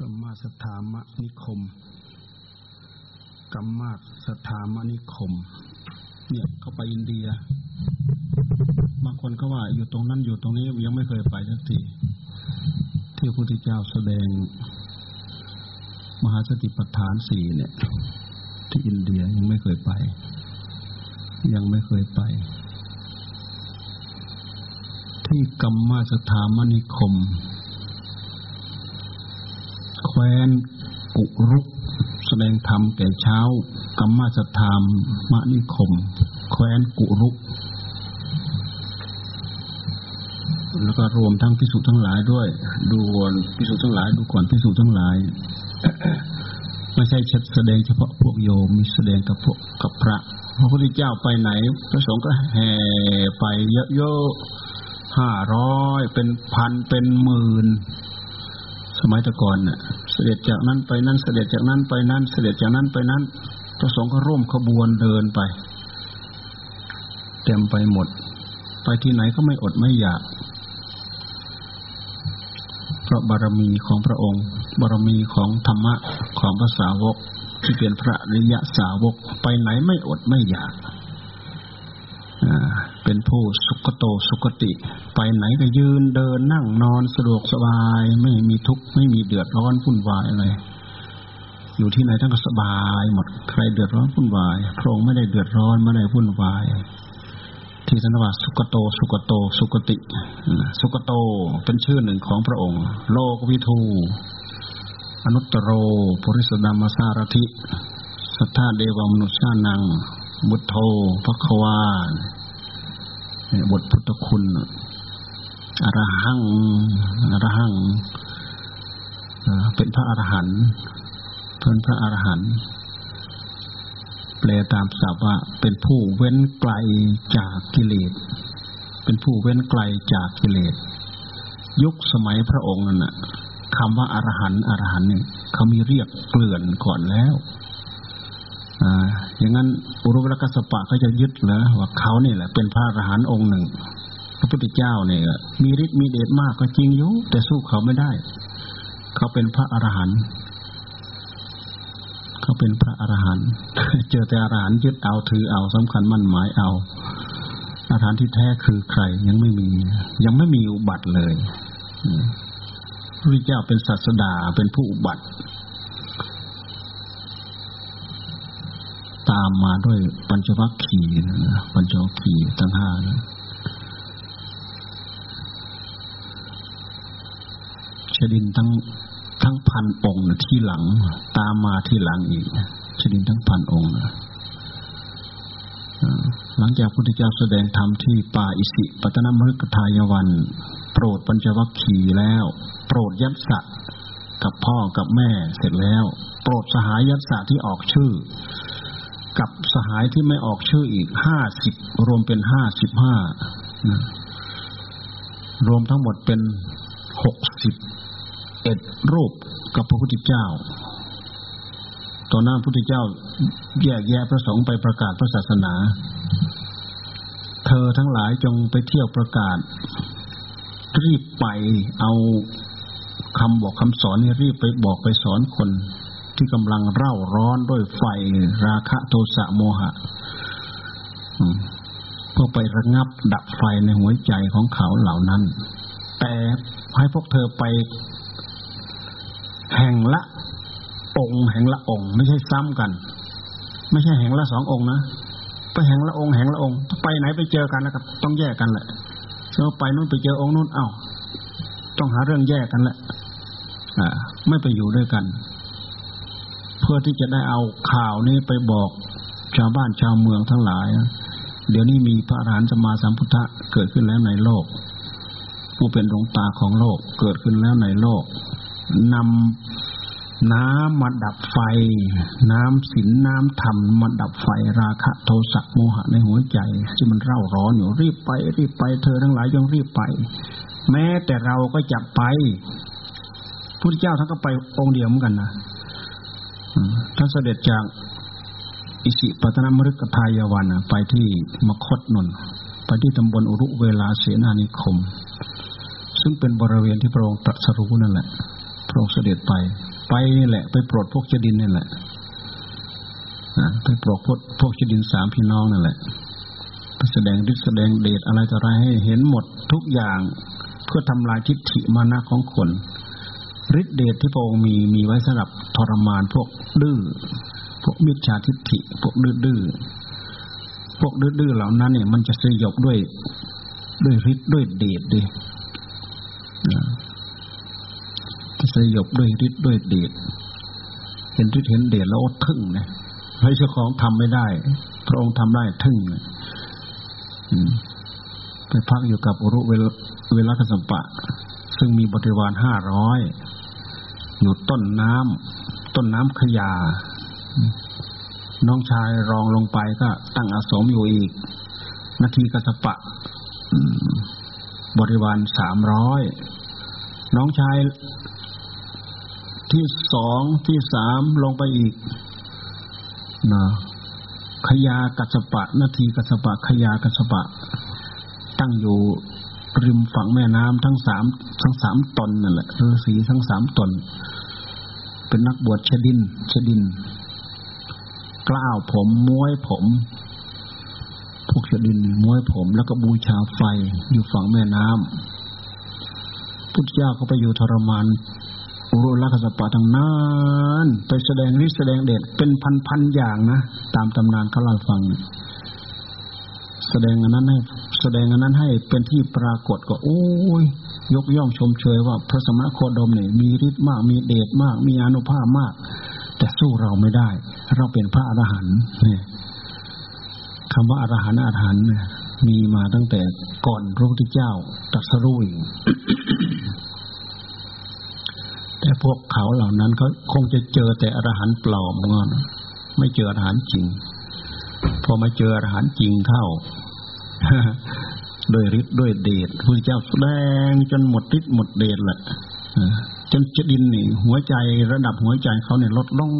กัมมสถามนิคมกัมมสถามนิคม เนี่ยเขาไปอินเดีย บางคนก็ว่าอยู่ตรงนั้นอยู่ตรงนี้ยังไม่เคยไปสักทีที่พระพุทธเจ้าแสดง มหาสติปัฏฐานสี่เนี่ย ที่อินเดียยังไม่เคยไป ยังไม่เคยไป ที่กัมมสถามนิคม แคว้นกุรุก แสดงธรรมแก่เช้ากัมมาสถามมนิคม แคว้นกุรุก แล้วก็รวมทั้งพิสุทั้งหลายด้วย ดูก่อนพิสุทั้งหลาย ดูก่อนพิสุทั้งหลาย ไม่ใช่แสดงเฉพาะพวกโยมมีแสดงกับพวกกับพระพระพุทธเจ้าไปไหน พระสงฆ์ก็แห่ไปเยอะๆห้าร้อยเป็นพันเป็นหมื่น สมัยตะก่อนเนี่ย เสด็จจากนั้นไปนั้นเสด็จจากนั้นไปนั้นเสด็จจากนั้นไปนั้นพระสงฆ์ก็ร่วมขบวนเดินไป เต็มไปหมด ไปที่ไหนก็ไม่อดไม่อยากเพราะบารมีของพระองค์ บารมีของธรรมะของพระสาวก ที่เป็นพระริยะสาวก ไปไหนไม่อดไม่อยาก เป็นผู้สุขโตสุขติ ไปไหนก็ยืนเดินนั่งนอนสะดวกสบาย ไม่มีทุกข์ไม่มีเดือดร้อนวุ่นวายอะไรอยู่ที่ไหนท่านก็สบายหมดใครเดือดร้อนวุ่นวายพระองค์ไม่ได้เดือดร้อนไม่ได้วุ่นวาย ที่ท่านว่าสุขโต สุขโต สุขติ สุขโตเป็นชื่อหนึ่งของพระองค์ โลกวิทูอนุตโรปุริสดามสารถิสัทธาเดวมนุษย์นัง บุตโธพระควา บทพุทธคุณอรหังอรหังเป็นพระอรหันต์เป็นพระอรหันต์แปลตามศัพท์ว่า เป็นผู้เว้นไกลจากกิเลส เป็นผู้เว้นไกลจากกิเลส ยุคสมัยพระองค์นั่นน่ะคำว่าอรหันต์อรหันต์เนี่ยเขามีเรียกเกลื่อนก่อนแล้ว อย่างนั้นอุรุเวลกัสปะเขาจะยึดเหรอว่าเขาเนี่ยแหละ เป็นพระอรหันต์องค์หนึ่ง พระพุทธเจ้าเนี่ยมีฤทธิ์มีเดชมากก็จริงอยู่แต่สู้เขาไม่ได้ เขาเป็นพระอรหันต์เขาเป็นพระอรหันต์เจอแต่อรหันต์ยึดเอาถือเอาสำคัญมั่นหมายเอาอรหันต์ที่แท้คือใคร ยังไม่มี ยังไม่มีอุบัติเลยพระพุทธเจ้าเป็นศาสดาเป็นผู้อุบัติ ตามมาด้วยปัญจวัคคีย์นะปัญจวัคคีย์ทั้งห้านะชดินทั้งทั้งพันองค์ที่หลัง ตามมาที่หลังอีกชดินทั้งพันองค์หลังจากพุทธเจ้าแสดงธรรมที่ป่าอิสิปตนมฤกทายวัน โปรดปัญจวัคคีย์แล้ว โปรดยัตสะกับพ่อกับแม่เสร็จแล้ว โปรดสหายยัตสะที่ออกชื่อ กับสหายที่ไม่ออกชื่ออีกห้าสิบรวมเป็นห้าสิบห้ารวมทั้งหมดเป็นหกสิบเอ็ดรูปกับพระพุทธเจ้าต่อหน้าพระพุทธเจ้าแยกแยะพระสงฆ์ไปประกาศพระศาสนา เธอทั้งหลายจงไปเที่ยวประกาศ รีบไปเอาคำบอกคำสอนนี่รีบไปบอกไปสอนคน ที่กำลังเร่าร้อนด้วยไฟราคะโทสะโมหะเพื่อไประงับดับไฟในหัวใจของเขาเหล่านั้น แต่ให้พวกเธอไป แห่งละ องค์แห่งละองค์ ไม่ใช่ซ้ำกัน ไม่ใช่แห่งละสององค์นะไปแห่งละองค์แห่งละองค์ไปไหนไปเจอกันแล้วก็ต้องแยกกันแหละเชื่อไปนู่นไปเจอองค์นู่นเอ้าต้องหาเรื่องแยกกันแหละอ่า ไม่ไปอยู่ด้วยกัน พื่อที่จะได้เอาข่าวนี้ไปบอกชาวบ้านชาวเมืองทั้งหลาย เดี๋ยวนี้มีพระอรหันต์สมมาสัมพุทธะเกิดขึ้นแล้วในโลก ผู้เป็นดวงตาของโลกเกิดขึ้นแล้วในโลกนำน้ำมาดับไฟ น้ำศีลน้ำธรรมมาดับไฟราคะโทสะโมหะในหัวใจที่มันเร่าร้อนอยู่รีบไป รีบไปเธอทั้งหลายจงรีบไป แม้แต่เราก็จะไปพุทธเจ้าท่านก็ไปองค์เดียวเหมือนกันนะ ท่านเสด็จจากอิสิปตนมฤกทายวันไปที่มคตนนไปที่ตำบลอุรุเวลาเสนานิคม ซึ่งเป็นบริเวณที่พระองค์ตรัสรู้นั่นแหละ พระองค์เสด็จไป ไปนี่แหละ ไปโปรดพวกเจดินนี่แหละไปโปรดพวกพวกเจดินสามพี่น้องนั่นแหละไปแสดงฤทธิ์แสดงเดชอะไรต่ออะไรให้เห็นหมดทุกอย่าง เพื่อทำลายทิฏฐิมานะของคน ฤทธิเดชที่พระองค์มีมีไว้สำหรับทรมานพวกดื้อพวกมิจฉาทิฏฐิพวกดื้อด้อพวกดื้อด้อเหล่านั้นเนี่ยมันจะสยบด้วยด้วยฤทธิ์ด้วยเดชดิจะสยบด้วยฤทธิ์ด้วยเดชเห็นฤทธิ์เห็นเดชแล้วอดทึ่งนะให้เจ้าของทำไม่ได้ พระองค์ทำได้ทึ่งไปพักอยู่กับอุรุเวลเวลากสัมปะ ซึ่งมีบริวารห้าร้อย อยู่ต้นน้ำต้นน้ำขยา น้องชายรองลงไปก็ตั้งอาสมอยู่อีก นาทีกสปะ บริวารสามร้อยน้องชายที่สองที่สามลงไปอีกนะขยากัสปะ นาทีกัสปะ ขยากัสปะ ตั้งอยู่ริมฝั่งแม่น้ำทั้งสามทั้งสามตนนั่นแหละฤาษีทั้งสามตน เป็นนักบวชชดินชดิน กล้าวผมม้วยผม พวกชดินม้วยผม แล้วก็บูชาไฟอยู่ฝั่งแม่น้ำพุทธเจ้าก็ไปอยู่ทรมานอุรุลักษปะทางนั้นไปแสดงฤทธิ์แสดงเดชเป็นพันๆอย่างนะ ตามตำนานเขาเล่าฟัง แสดงอันนั้นให้แสดงอันนั้นให้เป็นที่ปรากฏก็ โอ้ยยกย่องชมเชยว่าพระสมณโคดมเนี่ยมีฤทธิ์มาก มีเดชมาก มีอนุภาพมาก แต่สู้เราไม่ได้ เราเป็นพระอรหันต์เนี่ยคำว่าอรหันต์อรหันต์มีมาตั้งแต่ก่อนพระพุทธเจ้าตรัสรู้อีกแต่พวกเขาเหล่านั้นเขาคงจะเจอแต่อรหันต์ปลอมงอนไม่เจออรหันต์จริง พอมาเจออรหันต์จริงเข้า ด้วยฤทธิ์ด้วยเดชพระเจ้าแสดงจนหมดฤทธิ์หมดเดชแหละจนจะดินนี่ หัวใจระดับหัวใจเขาเนี่ยลดลง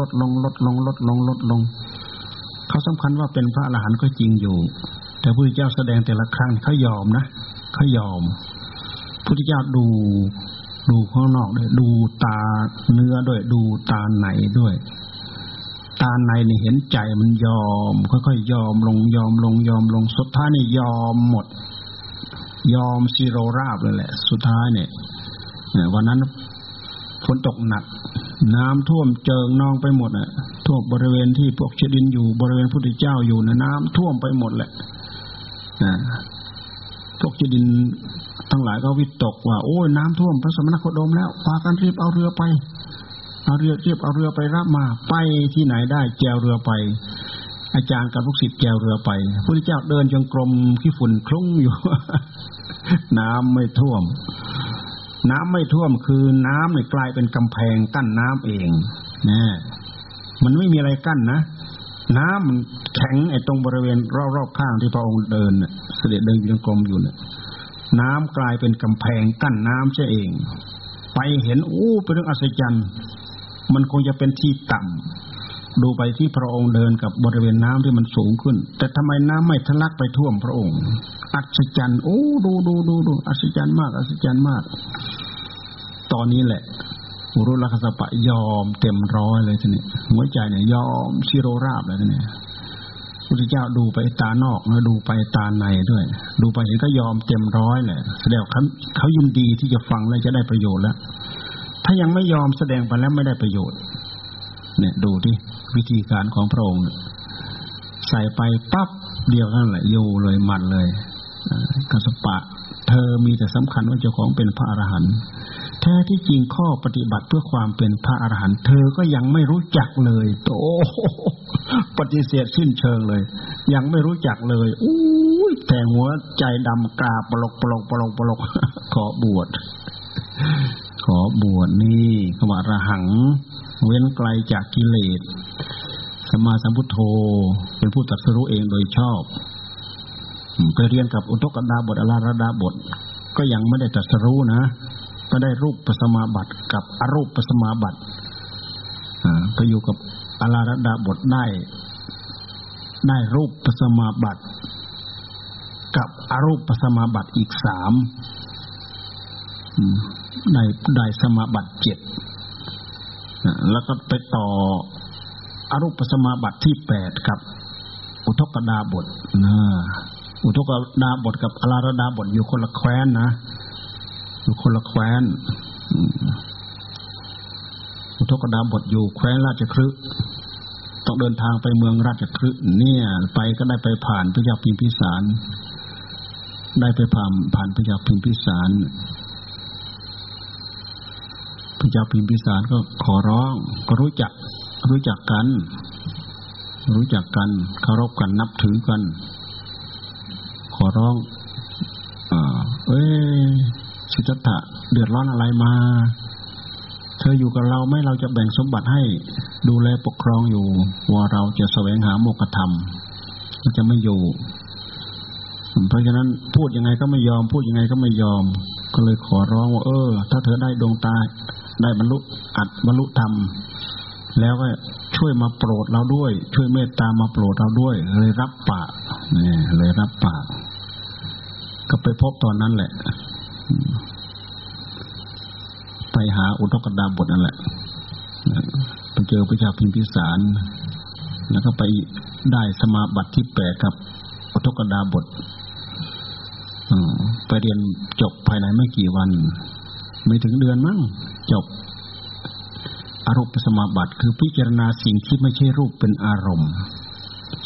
ลดลง ลดลง ลดลง ลดลง เขาสำคัญว่าเป็นพระอรหันต์ก็จริงอยู่ แต่พระเจ้าแสดงแต่ละครั้งเขายอมนะเขายอมพระเจ้าดูดูข้างนอกด้วยดูตาเนื้อด้วยดูตาไหนด้วย ตาในนี่เห็นใจมันยอม ค่อยๆยอมลงยอมลงยอมลงสุดท้ายนี่ยอมหมด ยอมซีโรราบเลยแหละ สุดท้ายเนี่ยวันนั้นฝนตกหนัก น้ำท่วมเจิงนองไปหมดอะท่วมบริเวณที่พวกเชดินอยู่บริเวณพุทธเจ้าอยู่นะน้ำท่วมไปหมดแหละนะพวกเชดินทั้งหลายก็วิตกว่า โอ้ยน้ำท่วมพระสมณโคดมแล้วพากันรีบเอาเรือไป เอาเรือเรียบเอาเรือไปรับมาไปที่ไหนได้แจวเรือไป อาจารย์กับลูกศิษย์แจวเรือไปพระพุทธเจ้าเดินจงกรมขี้ฝุ่นคลุ้งอยู่ น้ำไม่ท่วม น้ำไม่ท่วมคือน้ำเนี่ยกลายเป็นกำแพงกั้นน้ำเองนะมันไม่มีอะไรกั้นนะน้ำมันแข็งไอ้ตรงบริเวณรอบๆข้างที่พระองค์เดินเสด็จเดินจงกรมอยู่เนี่ยน้ำกลายเป็นกำแพงกั้นน้ำใช่เอง ไปเห็นอู้เป็นเรื่องอัศจรรย์ มันคงจะเป็นที่ต่ำดูไปที่พระองค์เดินกับบริเวณน้ำที่มันสูงขึ้น แต่ทำไมน้ำไม่ทะลักไปท่วมพระองค์ อัศจรรย์โอ้ดูดูดูดูอัศจรรย์มากอัศจรรย์มาก ตอนนี้แหละอุรุลักษปะยอมเต็มร้อยเลยทีนี้หัวใจเนี่ยยอมชิโรราบเลยทีนี้พุทธเจ้าดูไปตานอกแล้วดูไปตาในด้วย ดูไปเห็นก็ยอมเต็มร้อยแหละแสดงเขาเขายินดีที่จะฟังแล้วจะได้ประโยชน์แล้ว ถ้ายังไม่ยอมแสดงไปแล้วไม่ได้ประโยชน์ เนี่ยดูที่วิธีการของพระองค์ใส่ไปปั๊บเดียวนั่นแหละโยเลยมันเลยกัสปะ เธอมีแต่สำคัญว่าเจ้าของเป็นพระอรหันต์แท้ที่จริงข้อปฏิบัติเพื่อความเป็นพระอรหันต์เธอก็ยังไม่รู้จักเลยโตปฏิเสธสิ้นเชิงเลย ยังไม่รู้จักเลยอู้แต่หัวใจดำกราปลกปลกปลกปลกขอบวช ขอบวชนี่ขวาระหัง เว้นไกลจากกิเลสสมาสัมพุทโธ เป็นผู้ตัดสรู้เองโดยชอบไปเรียนกับอุตกดาบทอลาระดาบท ก็ยังไม่ได้ตัดสรู้นะ ก็ได้รูปปัสมาบัติกับอรูปปัสมาบัติไปอยู่กับอลาระดาบทได้ ได้รูปปัสมาบัติ กับอรูปปัสมาบัติอีกสาม ได้ได้สมาบัติเจ็ดแล้วก็ไปต่ออรูปสมาบัติที่แปดครับ อุทกดาบทนะอุทกดาบทกับอลารดาบทอยู่คนละแคว้นนะอยู่คนละแคว้นอุทกดาบทอยู่แคว้นราชครึต้องเดินทางไปเมืองราชครึเนี่ย ไปก็ได้ไปผ่านพระยาพิมพิสาร ได้ไปผ่านผ่านพระยาพิมพิสาร พระเจ้าพิมพิสารก็ขอร้องก็รู้จัก รู้จักกัน รู้จักกันเคารพกันนับถือกัน ขอร้องอเอ้ยสิทธัตถะเดือดร้อนอะไรมา เธออยู่กับเราไม่เราจะแบ่งสมบัติให้ดูแลปกครองอยู่ ว่าเราจะแสวงหาโมกธรรมจะไม่อยู่ เพราะฉะนั้นพูดยังไงก็ไม่ยอม พูดยังไงก็ไม่ยอม ก็เลยขอร้องว่า เออ ถ้าเธอได้ดวงตา ได้บรรลุอัดบรรลุธรรม แล้วก็ช่วยมาโปรดเราด้วย ช่วยเมตตามาโปรดเราด้วย เลยรับปากนี่เลยรับปากก็ไปพบตอนนั้นแหละ ไปหาอุทกดาบทนั่นแหละไปเจอพระเจ้าพิมพิสาร แล้วก็ไปได้สมาบัติที่แปดกับอุทกดาบทไปเรียนจบภายในไม่กี่วัน ไม่ถึงเดือนมั้งจบ อารมณ์สมาบัติคือพิจารณาสิ่งที่ไม่ใช่รูปเป็นอารมณ์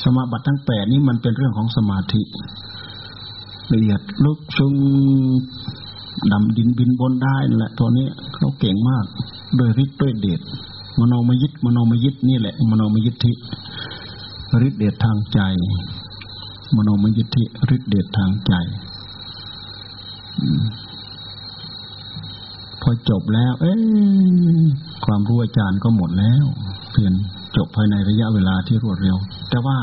สมาบัติทั้งแปดนี้มันเป็นเรื่องของสมาธิละเอียดลึกซึ้งดำดินบินบนได้แหละตัวนี้เขาเก่งมาก โดยฤทธิ์ด้วยเดชมโนมยิตมโนมยิตนี่แหละ มโนมยิทธิฤทธิ์เดชทางใจ มโนมยิทธิฤทธิ์เดชทางใจ พอจบแล้ว เอ้ความรู้อาจารย์ก็หมดแล้ว เพียงจบภายในระยะเวลาที่รวดเร็ว แต่ว่า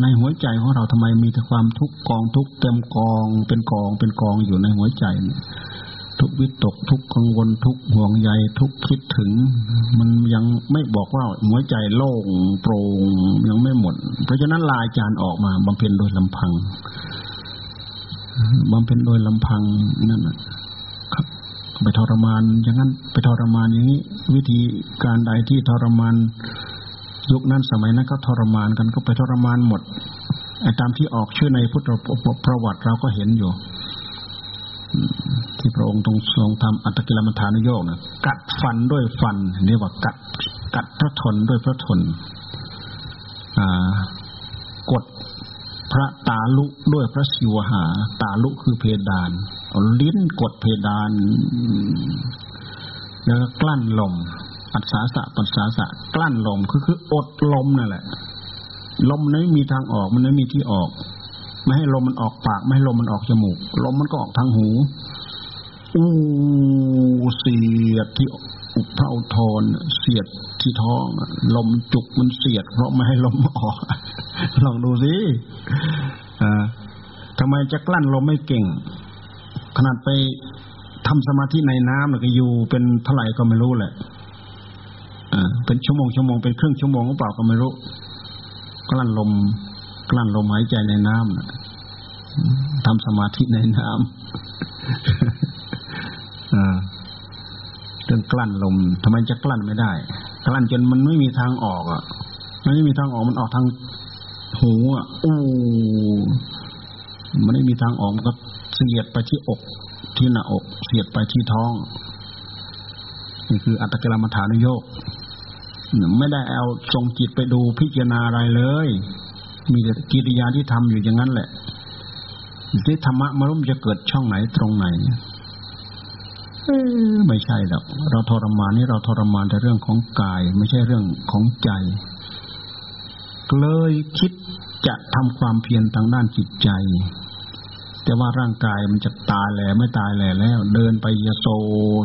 ในหัวใจของเราทำไมมีแต่ความทุกข์กองทุกข์เต็มกอง เป็นกองเป็นกองอยู่ในหัวใจ ทุกวิตกทุกกังวลทุกห่วงใยทุกคิดถึง มันยังไม่บอกว่าหัวใจโล่งโปร่งยังไม่หมด เพราะฉะนั้นลาอาจารย์ออกมาบำเพ็ญโดยลำพังบำเพ็ญโดยลำพังนั่น ไปทรมาน อย่างนั้นไปทรมานอย่างนี้ วิธีการใดที่ทรมานยุคนั้นสมัยนั้นก็ทรมานกันก็ไปทรมานหมดตามที่ออกชื่อในพุทธประวัติเราก็เห็นอยู่ ที่พระองค์ทรงทรงทำอัตกิลมัฐานโยกนะกัดฟันด้วยฟันเรียกว่ากัดกัดพระทนด้วยพระทนกด พระตาลุด้วยพระศิวหา ตาลุคือเพดานลิ้นกดเพดาน แล้วกลั้นลมปัสสาสะปัสสาสะกลั้นลมคือคืออดลมนั่นแหละ ลมไม่มีทางออกมันไม่มีที่ออก ไม่ให้ลมมันออกปาก ไม่ให้ลมมันออกจมูก ลมมันก็ออกทางหูอู้เสียดที่อุพระอุทนเสียด ที่ท้องลมจุกมันเสียด เพราะไม่ให้ลมออก ลองดูสิทำไมจะกลั้นลมไม่เก่ง ขนาดไปทำสมาธิในน้ำแล้วก็อยู่เป็นเท่าไหร่ก็ไม่รู้แหละเป็นชั่วโมงชั่วโมงเป็นครึ่งชั่วโมงหรือเปล่าก็ไม่รู้ กลั้นลม กลั้นลมหายใจในน้ำทำสมาธิในน้ำเรื่องกลั้นลมทำไมจะกลั้นไม่ได้ กลั้นจนมันไม่มีทางออกอะมันไม่มีทางออกมันออกทางหูอะอู้มันไม่มีทางออกมันก็เสียดไปที่อก ที่หน้าอก เสียดไปที่ท้องนี่คืออัตตกิลมัฐานโยกไม่ได้เอาทรงจิตไปดูพิจารณาอะไรเลย มีแต่กิริยาที่ทำอยู่อย่างนั้นแหละที่ธรรมะมันจะเกิดช่องไหนตรงไหน ไม่ใช่หรอกเราทรมานนี่เราทรมานแต่เรื่องของกาย ไม่ใช่เรื่องของใจ เลยคิดจะทำความเพียรทางด้านจิตใจ แต่ว่าร่างกายมันจะตายแหล่ไม่ตายแหล่แล้ว เดินไปยโซ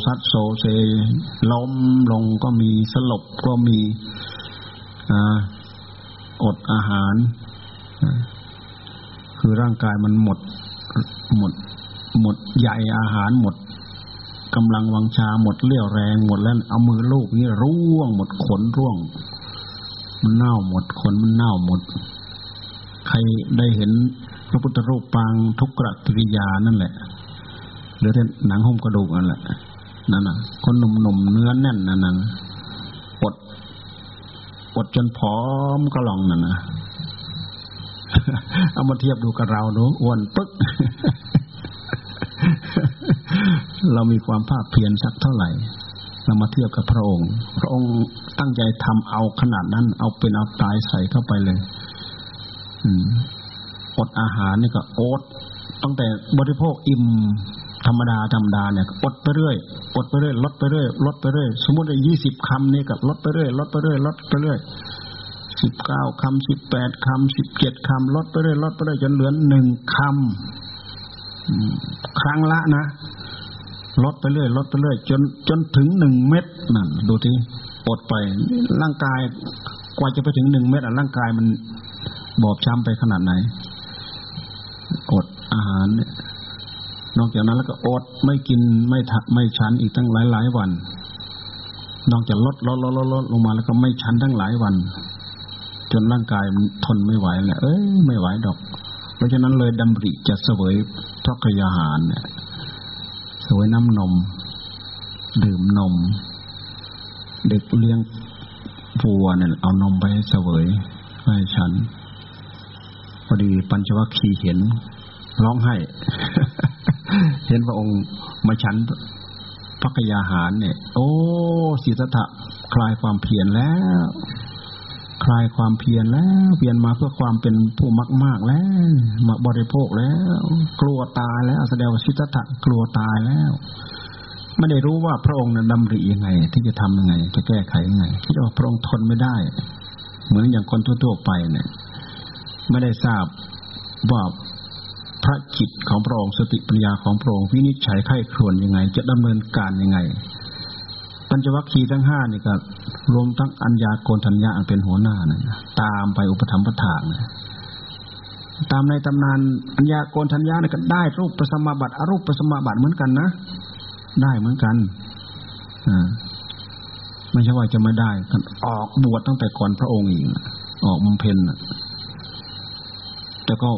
ซัดโซเซล้มลงก็มีสลบก็มีอดอาหาร คือร่างกายมันหมดหมดหมดใหญ่อาหารหมด กำลังวังชาหมดเลี้ยวแรงหมดแล้วเอามือลูกนี่ร่วง หมดขนร่วง มันเน่าหมดขนมันเน่าหมด ใครได้เห็นพระพุทธรูปปางทุกกรกิริยานั่นแหละหรือแต่หนังหุ้มกระดูกนั่นแหละนั่นน่ะคนหนุ่มๆเนื้อแน่นนั่นน่ะอดอดจนผอมก็ลองนั่นนะเอามาเทียบดูกับเราดูอ้วนปึ๊ก เรามีความภาคเพียรสักเท่าไหร่เรามาเทียบกับพระองค์ พระองค์ตั้งใจทำเอาขนาดนั้น เอาเป็นเอาตายใส่เข้าไปเลย อืมอดอาหารนี่ก็อดตั้งแต่บริโภคอิ่มธรรมดาธรรมดาเนี่ยอดไปเรื่อยอดไปเรื่อยลดไปเรื่อยลดไปเรื่อยสมมติยี่สิบคำนี่ก็ลดไปเรื่อยลดไปเรื่อยลดไปเรื่อยสิบเก้าคำสิบแปดคำสิบเจ็ดคำลดไปเรื่อยลดไปเรื่อยจนเหลือหนึ่งคำครั้งละนะ ลดไปเรื่อยลดไปเรื่อยจนจนถึงหนึ่งเม็ดนั่นดูทีอดไปร่างกายกว่าจะไปถึงหนึ่งเม็ดอะร่างกายมันบอบช้ำไปขนาดไหน อดอาหารนอกจากนั้นแล้วก็อดไม่กินไม่ทักไม่ชันอีกตั้งหลายหลายวัน นอกจากลดลดลดลดลดลงมาแล้วก็ไม่ชันทั้งหลายวัน จนร่างกายมันทนไม่ไหวแหละเอ้ยไม่ไหวดอก เพราะฉะนั้นเลยดำริจะเสวยพระกยาหารเนี่ย เสวยน้ำนม ดื่มนม เด็กเลี้ยงวัวเนี่ยเอานมไปให้เสวยให้ฉัน พอดีปัญจวัคคีย์เห็น ร้องไห้ เห็นพระองค์มาฉันพักยาหารเนี่ย โอ้สิทธะคลายความเพียรแล้ว คลายความเพียรแล้วเพียรมาเพื่อความเป็นผู้มากมากแล้ว มาบริโภคแล้ว กลัวตายแล้วแสดงว่าสิทธัตะกลัวตายแล้ว ไม่ได้รู้ว่าพระองค์นั้นดำริยังไง ที่จะทำยังไง จะแก้ไขยังไงคิดว่าพระองค์ทนไม่ได้ เหมือนอย่างคนทั่วๆไปเนี่ย ไม่ได้ทราบว่าพระจิตของพระองค์สติปัญญาของพระองค์วินิจฉัยไข้ครวนยังไง จะดำเนินการยังไง ปัญจวัคคีย์ทั้งห้านี่ก็รวมทั้งอัญญาโกณทัญญาเป็นหัวหน้านะตามไปอุปธรรมปถางนะตามในตำนานอัญญาโกณทัญญาเนี่ยก็ได้รูปประสมาบัติอรูปประสมาบัติเหมือนกันนะได้เหมือนกันอ่าไม่ใช่ว่าจะไม่ได้กันออกบวชตั้งแต่ก่อนพระองค์อีกออกบำเพ็ญแต่ก็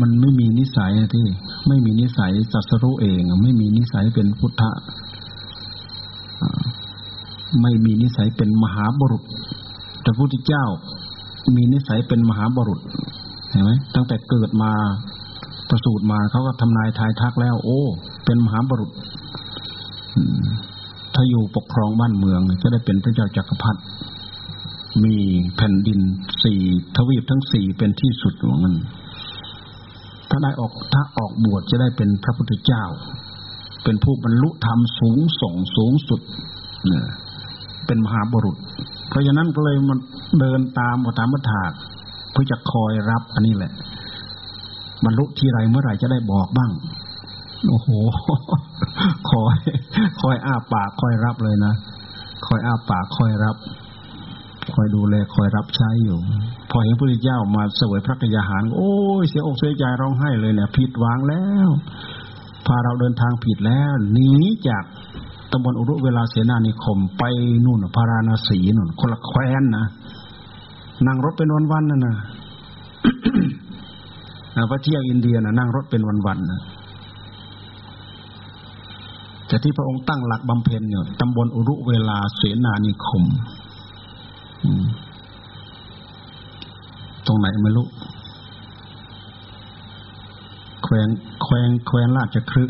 มันไม่มีนิสัยที่ ไม่มีนิสัยจัสรู้เอง ไม่มีนิสัยเป็นพุทธะ ไม่มีนิสัยเป็นมหาบุรุษแต่พระพุทธเจ้า มีนิสัยเป็นมหาบุรุษเห็นไหมตั้งแต่เกิดมาประสูติมาเขาก็ทำนายทายทักแล้ว โอ้ เป็นมหาบุรุษถ้าอยู่ปกครองบ้านเมือง จะได้เป็นพระเจ้าจักรพรรดิมีแผ่นดินสี่ทวีปทั้งสี่เป็นที่สุดของมันถ้าได้ออกถ้าออกบวชจะได้เป็นพระพุทธเจ้า เป็นผู้บรรลุธรรมสูงส่งสูงสุดเนี่ยเป็นมหาบุรุษ เพราะฉะนั้นก็เลยมันเดินตามตามมถากเพื่อจะคอยรับอันนี้แหละ บรรลุที่ไรเมื่อไหร่จะได้บอกบ้าง โอ้โห คอย คอยอ้าปากคอยรับเลยนะคอยอ้าปากคอยรับ คอยดูแลคอยรับใช้อยู่ พอเห็นพระพุทธเจ้ามาเสวยพระกยาหาร โอ้ยเสียอกเสียใจร้องไห้เลยเนี่ยผิดหวังแล้ว พาเราเดินทางผิดแล้วหนีจากตำบลอุรุเวลาเสนานิคม ไปนู่นพาราณสีนู่นคนละแคว้นนะนั่งรถเป็นวันๆนั่นนะพระเที่ยวอินเดียนะนั่งรถเป็นวันๆนะแต่ที่พระองค์ตั้งหลักบำเพ็ญเนี่ยตำบลอุรุเวลาเสนานิคมตรงไหนไม่รู้ แขวงแขวงแขวงราชครึ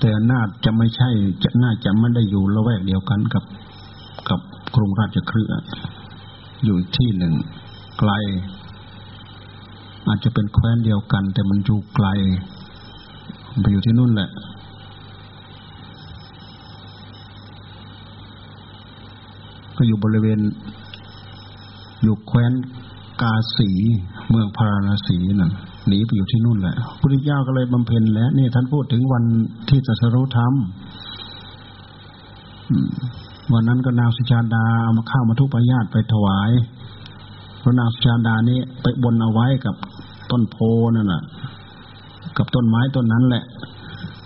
แต่น่าจะไม่ใช่จะน่าจะไม่ได้อยู่ละแวกเดียวกันกับกับกรุงราชครึอยู่ที่หนึ่งไกล อาจจะเป็นแคว้นเดียวกัน แต่มันอยู่ไกลไปอยู่ที่นู่นแหละ ก็อยู่บริเวณ อยู่แคว้นกาสี เมืองพาราณสีนั่นหนีไปอยู่ที่นู่นแหละพระพุทธเจ้าก็เลยบำเพ็ญแล้วนี่ท่านพูดถึงวันที่จะสรุธรรมวันนั้นก็นางสุชาดาเอามาข้าวมาทุกปญาตไปถวายพระนางสุชาดานี้ไปบนเอาไว้กับต้นโพนั่นแหละกับต้นไม้ต้นนั้นแหละ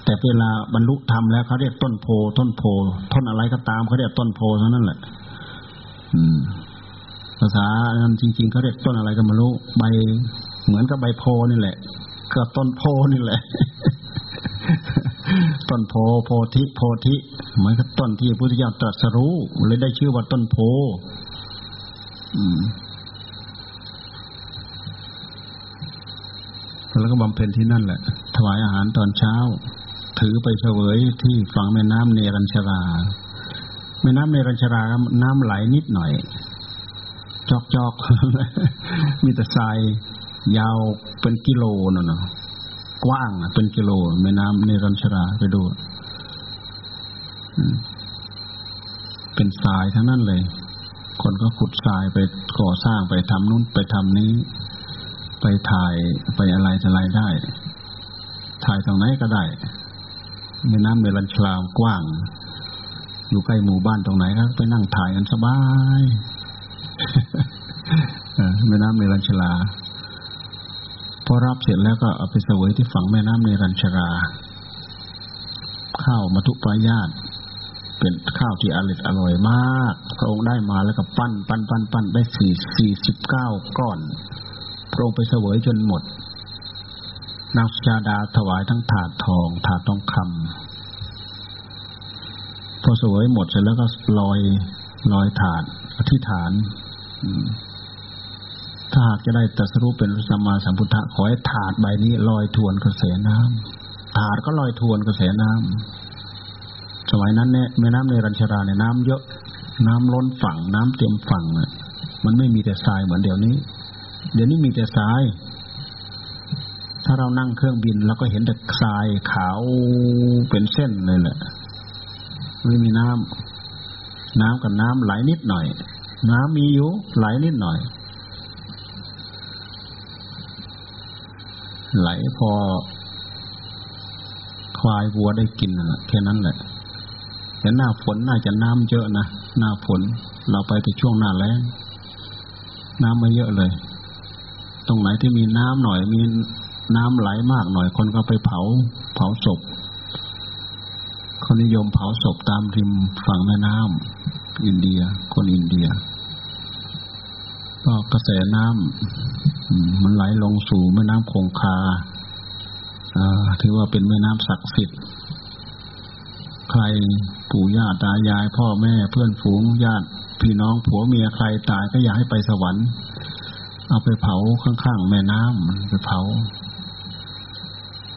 แต่เวลาบรรลุธรรมแล้วเขาเรียกต้นโพ ต้นโพ ต้นอะไรก็ตามเขาเรียกต้นโพเท่านั้นแหละ ภาษาอันจริงๆเขาเรียกต้นอะไรก็ไม่รู้ ใบเหมือนกับใบโพนี่แหละก็ต้นโพนี่แหละ ต้นโพโพธิโพธิเหมือนกับต้นที่พระพุทธเจ้าตรัสรู้เลยได้ชื่อว่าต้นโพแล้วก็บำเพ็ญที่นั่นแหละ ถวายอาหารตอนเช้า ถือไปเสวยที่ฝั่งแม่น้ำเนรัญชรา แม่น้ำเนรัญชรา น้ำไหลนิดหน่อย จอกจอกมีแต่ทรายยาวเป็นกิโลน่ะเนาะกว้างเป็นกิโลแม่น้ำเนรัญชราไปดูเป็นทรายทั้งนั้นเลย คนก็ขุดทรายไปก่อสร้างไปทำนู้นไปทำนี้ ไปถ่ายไปอะไรจะอะไรได้ ถ่ายตรงไหนก็ได้แม่น้ำเนรัญชรากว้าง อยู่ใกล้หมู่บ้านตรงไหนก็ไปนั่งถ่ายกันสบาย แม่น้ำเนรัญชราพอรับเสร็จแล้วก็เอาไปเสวยที่ฝั่งแม่น้ำเนรัญชราข้าวมัทุปายาตเป็นข้าวที่อร่อยอร่อยมาก พระองค์ได้มาแล้วก็ปั้น ปั้นปั้นปั้นได้สี่สี่สิบเก้าก้อน พระองค์ไปเสวยจนหมด นางสุชาดาถวายทั้งถาดทองถาดทองคำพอเสวยหมดเสร็จแล้วก็ลอยลอยถาดอธิษฐาน ถ้าหากจะได้ตรัสรู้เป็นสัมมาสัมพุทธะขอให้ถาดใบนี้ลอยทวนกระแสน้ำถาดก็ลอยทวนกระแสน้ำสมัยนั้นเนี่ยแม่น้ำในรัญชราเนี่ยน้ำเยอะ น้ำล้นฝั่ง น้ำเต็มฝั่งมันไม่มีแต่ทรายเหมือนเดี๋ยวนี้ เดี๋ยวนี้มีแต่ทราย ถ้าเรานั่งเครื่องบินเราก็เห็นแต่ทรายขาวเป็นเส้นเลยแหละ ไม่มีน้ำน้ำกับน้ำไหลนิดหน่อย น้ำมีอยู่ไหลนิดหน่อย ไหลพอ ควายวัวได้กินนั่นแหละแค่นั้นแหละแต่หน้าฝนน่าจะน้ำเยอะนะหน้าฝน เราไปแต่ช่วงหน้าแล้งน้ำไม่เยอะเลย ตรงไหนที่มีน้ำหน่อย มีน้ำไหลมากหน่อย คนก็ไปเผา เผาศพคนนิยมเผาศพตามริมฝั่งแม่น้ำอินเดีย คนอินเดีย ก็กระแสน้ำมันไหลลงสู่แม่น้ำคงคาอ่าถือว่าเป็นแม่น้ำศักดิ์สิทธิ์ ใครปู่ย่าตายาย พ่อแม่เพื่อนฝูงญาติพี่น้องผัวเมียใครตายก็อยากให้ไปสวรรค์ เอาไปเผาข้างๆแม่น้ำไปเผา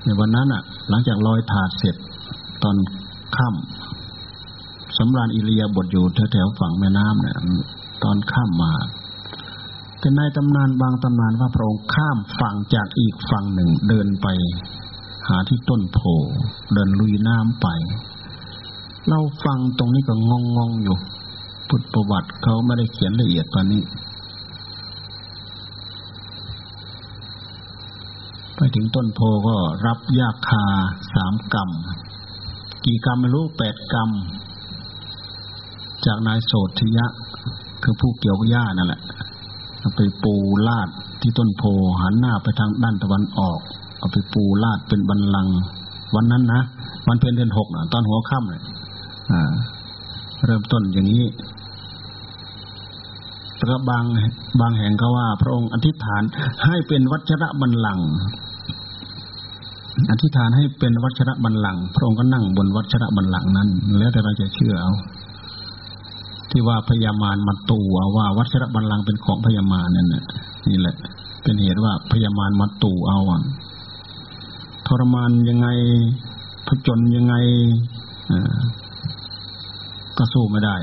ในวันนั้นอะ หลังจากลอยถาดเสร็จตอนค่ำสำราญอิริยาบทอยู่แถวๆฝั่งแม่น้ำเนี่ยตอนค่ำมา แต่ในตำนานบางตำนานว่าพระองค์ข้ามฝั่งจากอีกฝั่งหนึ่งเดินไป หาที่ต้นโพเดินลุยน้ำไป เราฟังตรงนี้ก็งงงๆอยู่พุทธประวัติเขาไม่ได้เขียนละเอียดตอนนี้ ไปถึงต้นโพก็รับยาคาสามกรรม กี่กรรมไม่รู้แปดกรรม จากนายโสธิยะ คือผู้เกี่ยวหญ้านั่นแหละ ไปปูลาดที่ต้นโพหันหน้าไปทางด้านตะวันออก เอาไปปูลาดเป็นบันลัง วันนั้นนะวันเพ็ญเดือนหกนะตอนหัวค่ำเลยเริ่มต้นอย่างนี้แล้วบางบางแห่งก็ว่า พระองค์อธิษฐานให้เป็นวัชระบันลังอธิษฐานให้เป็นวัชระบันลัง พระองค์ก็นั่งบนวัชระบันลังนั้น แล้วแต่เราจะเชื่อเอา ที่ว่าพญามารมาตัวว่าวัชระบัลลังก์เป็นของพญามารนั่นน่ะนี่แหละ เป็นเหตุว่าพญามารมาตู่เอาอะทรมานยังไงผจญยังไงอ่าก็สู้ไม่ได้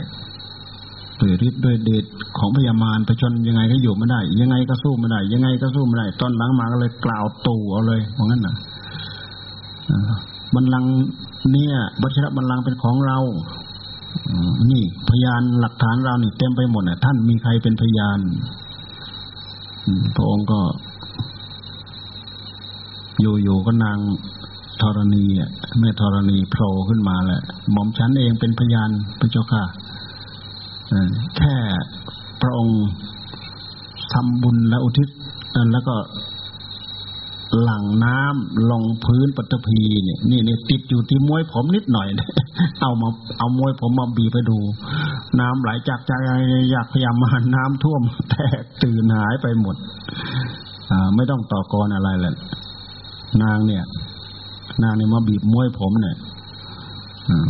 ด้วยฤทธิ์ด้วยเดชของพญามารผจญยังไงก็อยู่ไม่ได้ ยังไงก็สู้ไม่ได้ ยังไงก็สู้ไม่ได้ ตอนหลังมาก็เลยกล่าวตู่เอาเลยเพราะงั้นน่ะบัลลังก์เนี่ยวัชระบัลลังก์เป็นของเรา นี่พยานหลักฐานเรานี่เต็มไปหมดน่ะ ท่านมีใครเป็นพยานพระองค์ก็ อยู่ๆก็นางธรณีอะแม่ธรณีโผล่ขึ้นมาแหละหม่อมฉันเองเป็นพยานพระเจ้าค่ะแค่พระองค์ทำบุญและอุทิศแล้วก็ หลั่งน้ำลงพื้นปฐพีเนี่ยนี่เนี่ยติดอยู่ที่มวยผมนิดหน่อยเอามาเอามวยผมมาบีไปดู น้ำไหลจากใจอยากพยายามมาน้ำท่วมแตกตื่นหายไปหมด อ่า ไม่ต้องต่อกรอะไรเลยนางเนี่ย นางเนี่ยมาบีบมวยผมเนี่ย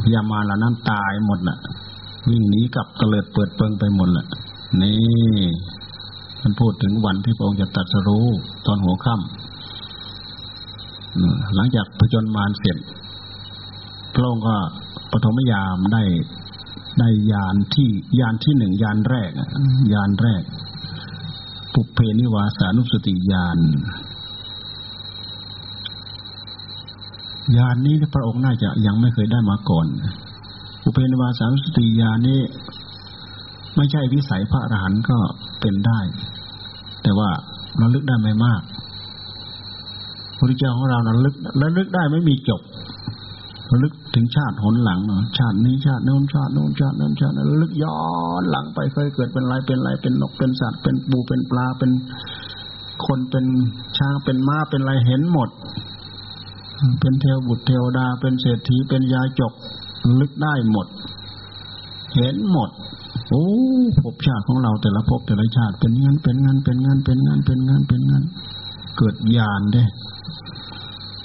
พยามาเหล่านั้นตายหมดแหละวิ่งหนีกลับเตลิดเปิดเปิงไปหมดแหละนี่มันพูดถึงวันที่พระองค์จะตัดสรู้ตอนหัวค่ำ หลังจากผจญมารเสร็จพระองค์ก็ปฐมยามได้ได้ยานที่ยานที่หนึ่งยานแรกยานแรก ปุเพนิวาสานุสติยานยานนี้พระองค์น่าจะยังไม่เคยได้มาก่อนปุเพนิวาสานุสติยานนี้ ไม่ใช่วิสัยพระอรหันต์ก็เป็นได้ แต่ว่าเราลึกได้ไม่มาก พระเจ้าของเราเราลึกระลึกได้ไม่มีจบลึกถึงชาติหนหลังชาตินี้ชาติโน้นชาติโน้นชาตินั้นชาตินั้นลึกย้อนหลังไปเคยเกิดเป็นอะไรเป็นอะไรเป็นนกเป็นสัตว์เป็นปูเป็นปลาเป็นคนเป็นช้างเป็นม้าเป็นอะไรเห็นหมด เป็นเทวบุตรเทวดาเป็นเศรษฐีเป็นยาจก ลึกได้หมด เห็นหมดโอ้ภพชาติของเราแต่ละภพแต่ละชาติเป็นงั้นเป็นงั้นเป็นงั้นเป็นงั้นเป็นงั้นเป็นงั้นเกิดญาณเด้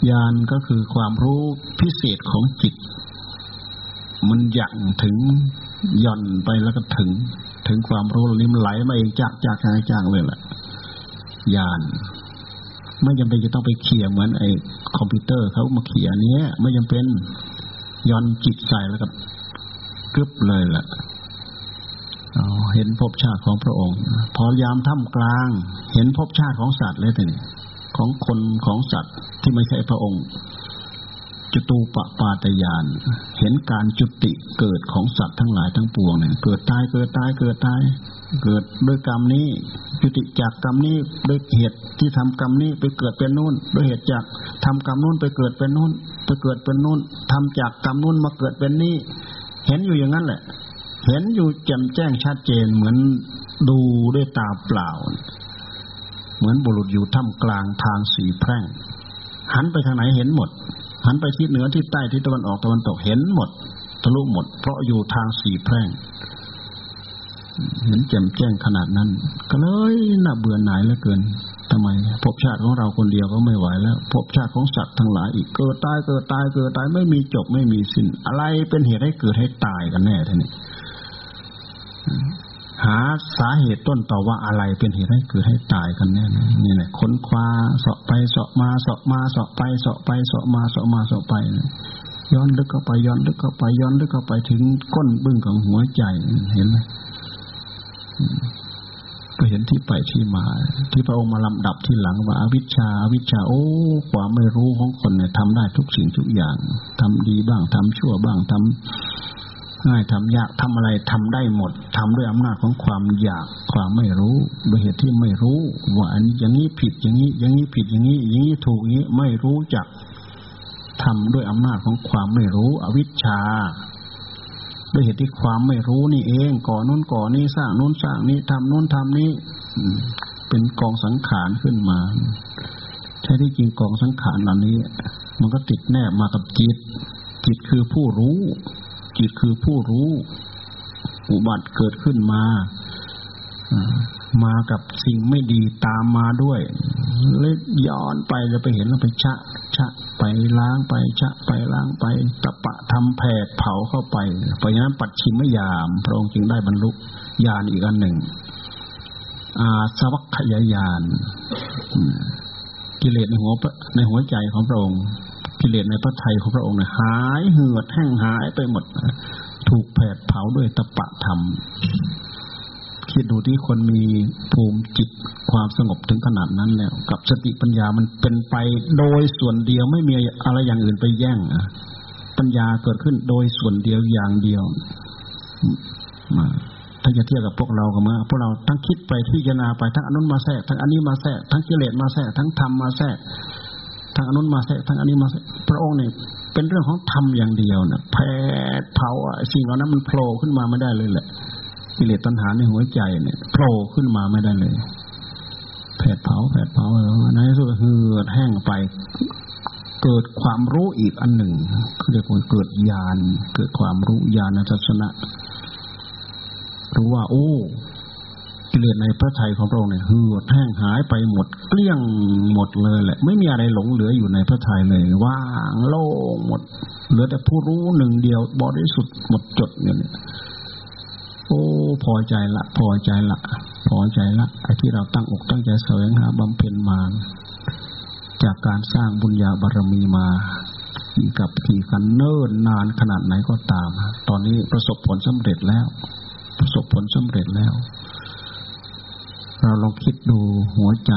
ญาณก็คือความรู้พิเศษของจิต มันยั่งถึงย่อนไปแล้วก็ถึง ถึงความรู้ลิมไหลมาเองจากจากจากจากเลยแหละญาณไม่จำเป็นจะต้องไปเขี่ยเหมือนไอ้คอมพิวเตอร์เขามาเขี่ยเนี้ยไม่จำเป็นย่อนจิตใส่แล้วก็กรึบเลยแหละเห็นภพชาติของพระองค์ พอยามท่ามกลาง เห็นภพชาติของสัตว์เลยทีนี้ ของคนของสัตว์ที่ไม่ใช่พระองค์จตูปปาตยาน เห็นการจุติเกิดของสัตว์ทั้งหลายทั้งปวงเนี่ยเกิดตายเกิดตายเกิดตาย เกิดด้วยกรรมนี้ จุติจากกรรมนี้ด้วยเหตุที่ทำกรรมนี้ไปเกิดเป็นนู่นด้วยเหตุจากทำกรรมนู่นไปเกิดเป็นนู่นไปเกิดเป็นนู่นทำจากกรรมนู่นมาเกิดเป็นนี่เห็นอยู่อย่างนั้นแหละ เห็นอยู่แจ่มแจ้งชัดเจนเหมือนดูด้วยตาเปล่า เหมือนบุรุษอยู่ท่ามกลางทางสีแพร่ง หันไปทางไหนเห็นหมด หันไปทิศเหนือทิศใต้ทิศตะวันออกตะวันตกเห็นหมด ทะลุหมด เพราะอยู่ทางสีแพร่งเห็นแจ่มแจ้งขนาดนั้น ก็เลยน่าเบื่อหน่ายเหลือเกินทำไมภพชาติของเราคนเดียวก็ไม่ไหวแล้วภพชาติของสัตว์ทั้งหลายอีกเกิดตายเกิดตายเกิดตายไม่มีจบไม่มีสิ้นอะไรเป็นเหตุให้เกิดให้ตายกันแน่ท่านี้ หาสาเหตุต้นต่อว่าอะไรเป็นเหตุให้เกิดให้ตายกันแน่นี่แหละค้นคว้าเสาะไปเสาะมาเสาะมาเสาะไปเสาะไปเสาะมาเสาะมาเสาะไปย้อนลึกเข้าไปย้อนลึกเข้าไปย้อนลึกเข้าไปถึงก้นบึ้งของหัวใจเห็นไหมก็เห็นที่ไปที่มา ที่พระองค์มาลำดับที่หลังว่าอวิชชาอวิชชาโอ้ความไม่รู้ของคนเนี่ยทำได้ทุกสิ่งทุกอย่างทำดีบ้างทำชั่วบ้างทำ ง่ายทำยากทำอะไรทำได้หมดทำด้วยอำนาจของความอยากความไม่รู้โดยเหตุที่ไม่รู้ว่าอันนี้อย่างนี้ผิดอย่างนี้ อย่างนี้ผิดอย่างนี้ อย่างนี้ถูกอย่างนี้ไม่รู้จักทำด้วยอำนาจของความไม่รู้ อวิชชาด้วยเหตุที่ความไม่รู้นี่เองก่อนู้นก่อนี้สร้างนู้นสร้างนี้ทำนู้นทำนี้เป็นกองสังขารขึ้นมาแท้ที่จริงกองสังขารเหล่านี้ มันก็ติดแนบมากับจิต จิตคือผู้รู้ จิตคือผู้รู้ อุบัติเกิดขึ้นมามากับสิ่งไม่ดีตามมาด้วยเลยย้อนไปจะไปเห็นแล้วไปชะ ชะ ไปล้างไป ชะ ไปล้างไปตะปะทำแผดเผาเข้าไป เพราะฉะนั้นปัดชิมไม่ยามพระองค์จึงได้บรรลุญาณอีกอันหนึ่ง อาสวัคยายานกิเลสในหัวในหัวใจของพระองค์ กิเลสในพระไทยของพระองค์เนี่ยหายเหือดแห้งหายไปหมด ถูกแผดเผาด้วยตะปะธรรม คิดดูที่คนมีภูมิจิตความสงบถึงขนาดนั้นแล้ว กับสติปัญญามันเป็นไปโดยส่วนเดียวไม่มีอะไรอย่างอื่นไปแย่งปัญญาเกิดขึ้นโดยส่วนเดียวอย่างเดียวมาถ้าจะเทียบกับพวกเรากับมาพวกเราทั้งคิดไปพิจารณาไปทั้งอนุนมาแทรกทั้งอันนี้มาแทรกทั้งกิเลสมาแทรกทั้งธรรมมาแทรก ทางอนุนมาแทรกทางอันนี้มาพระองค์เนี่ยเป็นเรื่องของธรรมอย่างเดียวนะแผดเผาสิ่งเหล่านั้นมันโผล่ขึ้นมาไม่ได้เลยแหละกิเลสตัณหาในหัวใจเนี่ยโผล่ขึ้นมาไม่ได้เลยแผดเผาแผดเผาในที่สุดเหือดแห้งไป เกิดความรู้อีกอันหนึ่งเรียกว่าเกิดญาณเกิดความรู้ญาณทัศนะรู้ว่า โอ้ กิเลสในพระทัยของพระองค์เนี่ยหือดแห้งหายไปหมดเกลี้ยงหมดเลยแหละ ไม่มีอะไรหลงเหลืออยู่ในพระทัยเลย ว่างโล่งหมด เหลือแต่ผู้รู้หนึ่งเดียวบริสุทธิ์หมดจดเนี่ยโอ้พอใจละ พอใจละ พอใจละไอ้ที่เราตั้งอกตั้งใจแสวงหาบำเพ็ญมาจากการสร้างบุญญาบารมีมากับขี่กันเนิ่นนานขนาดไหนก็ตาม ตอนนี้ประสบผลสำเร็จแล้ว ประสบผลสำเร็จแล้ว เราลองคิดดูหัวใจ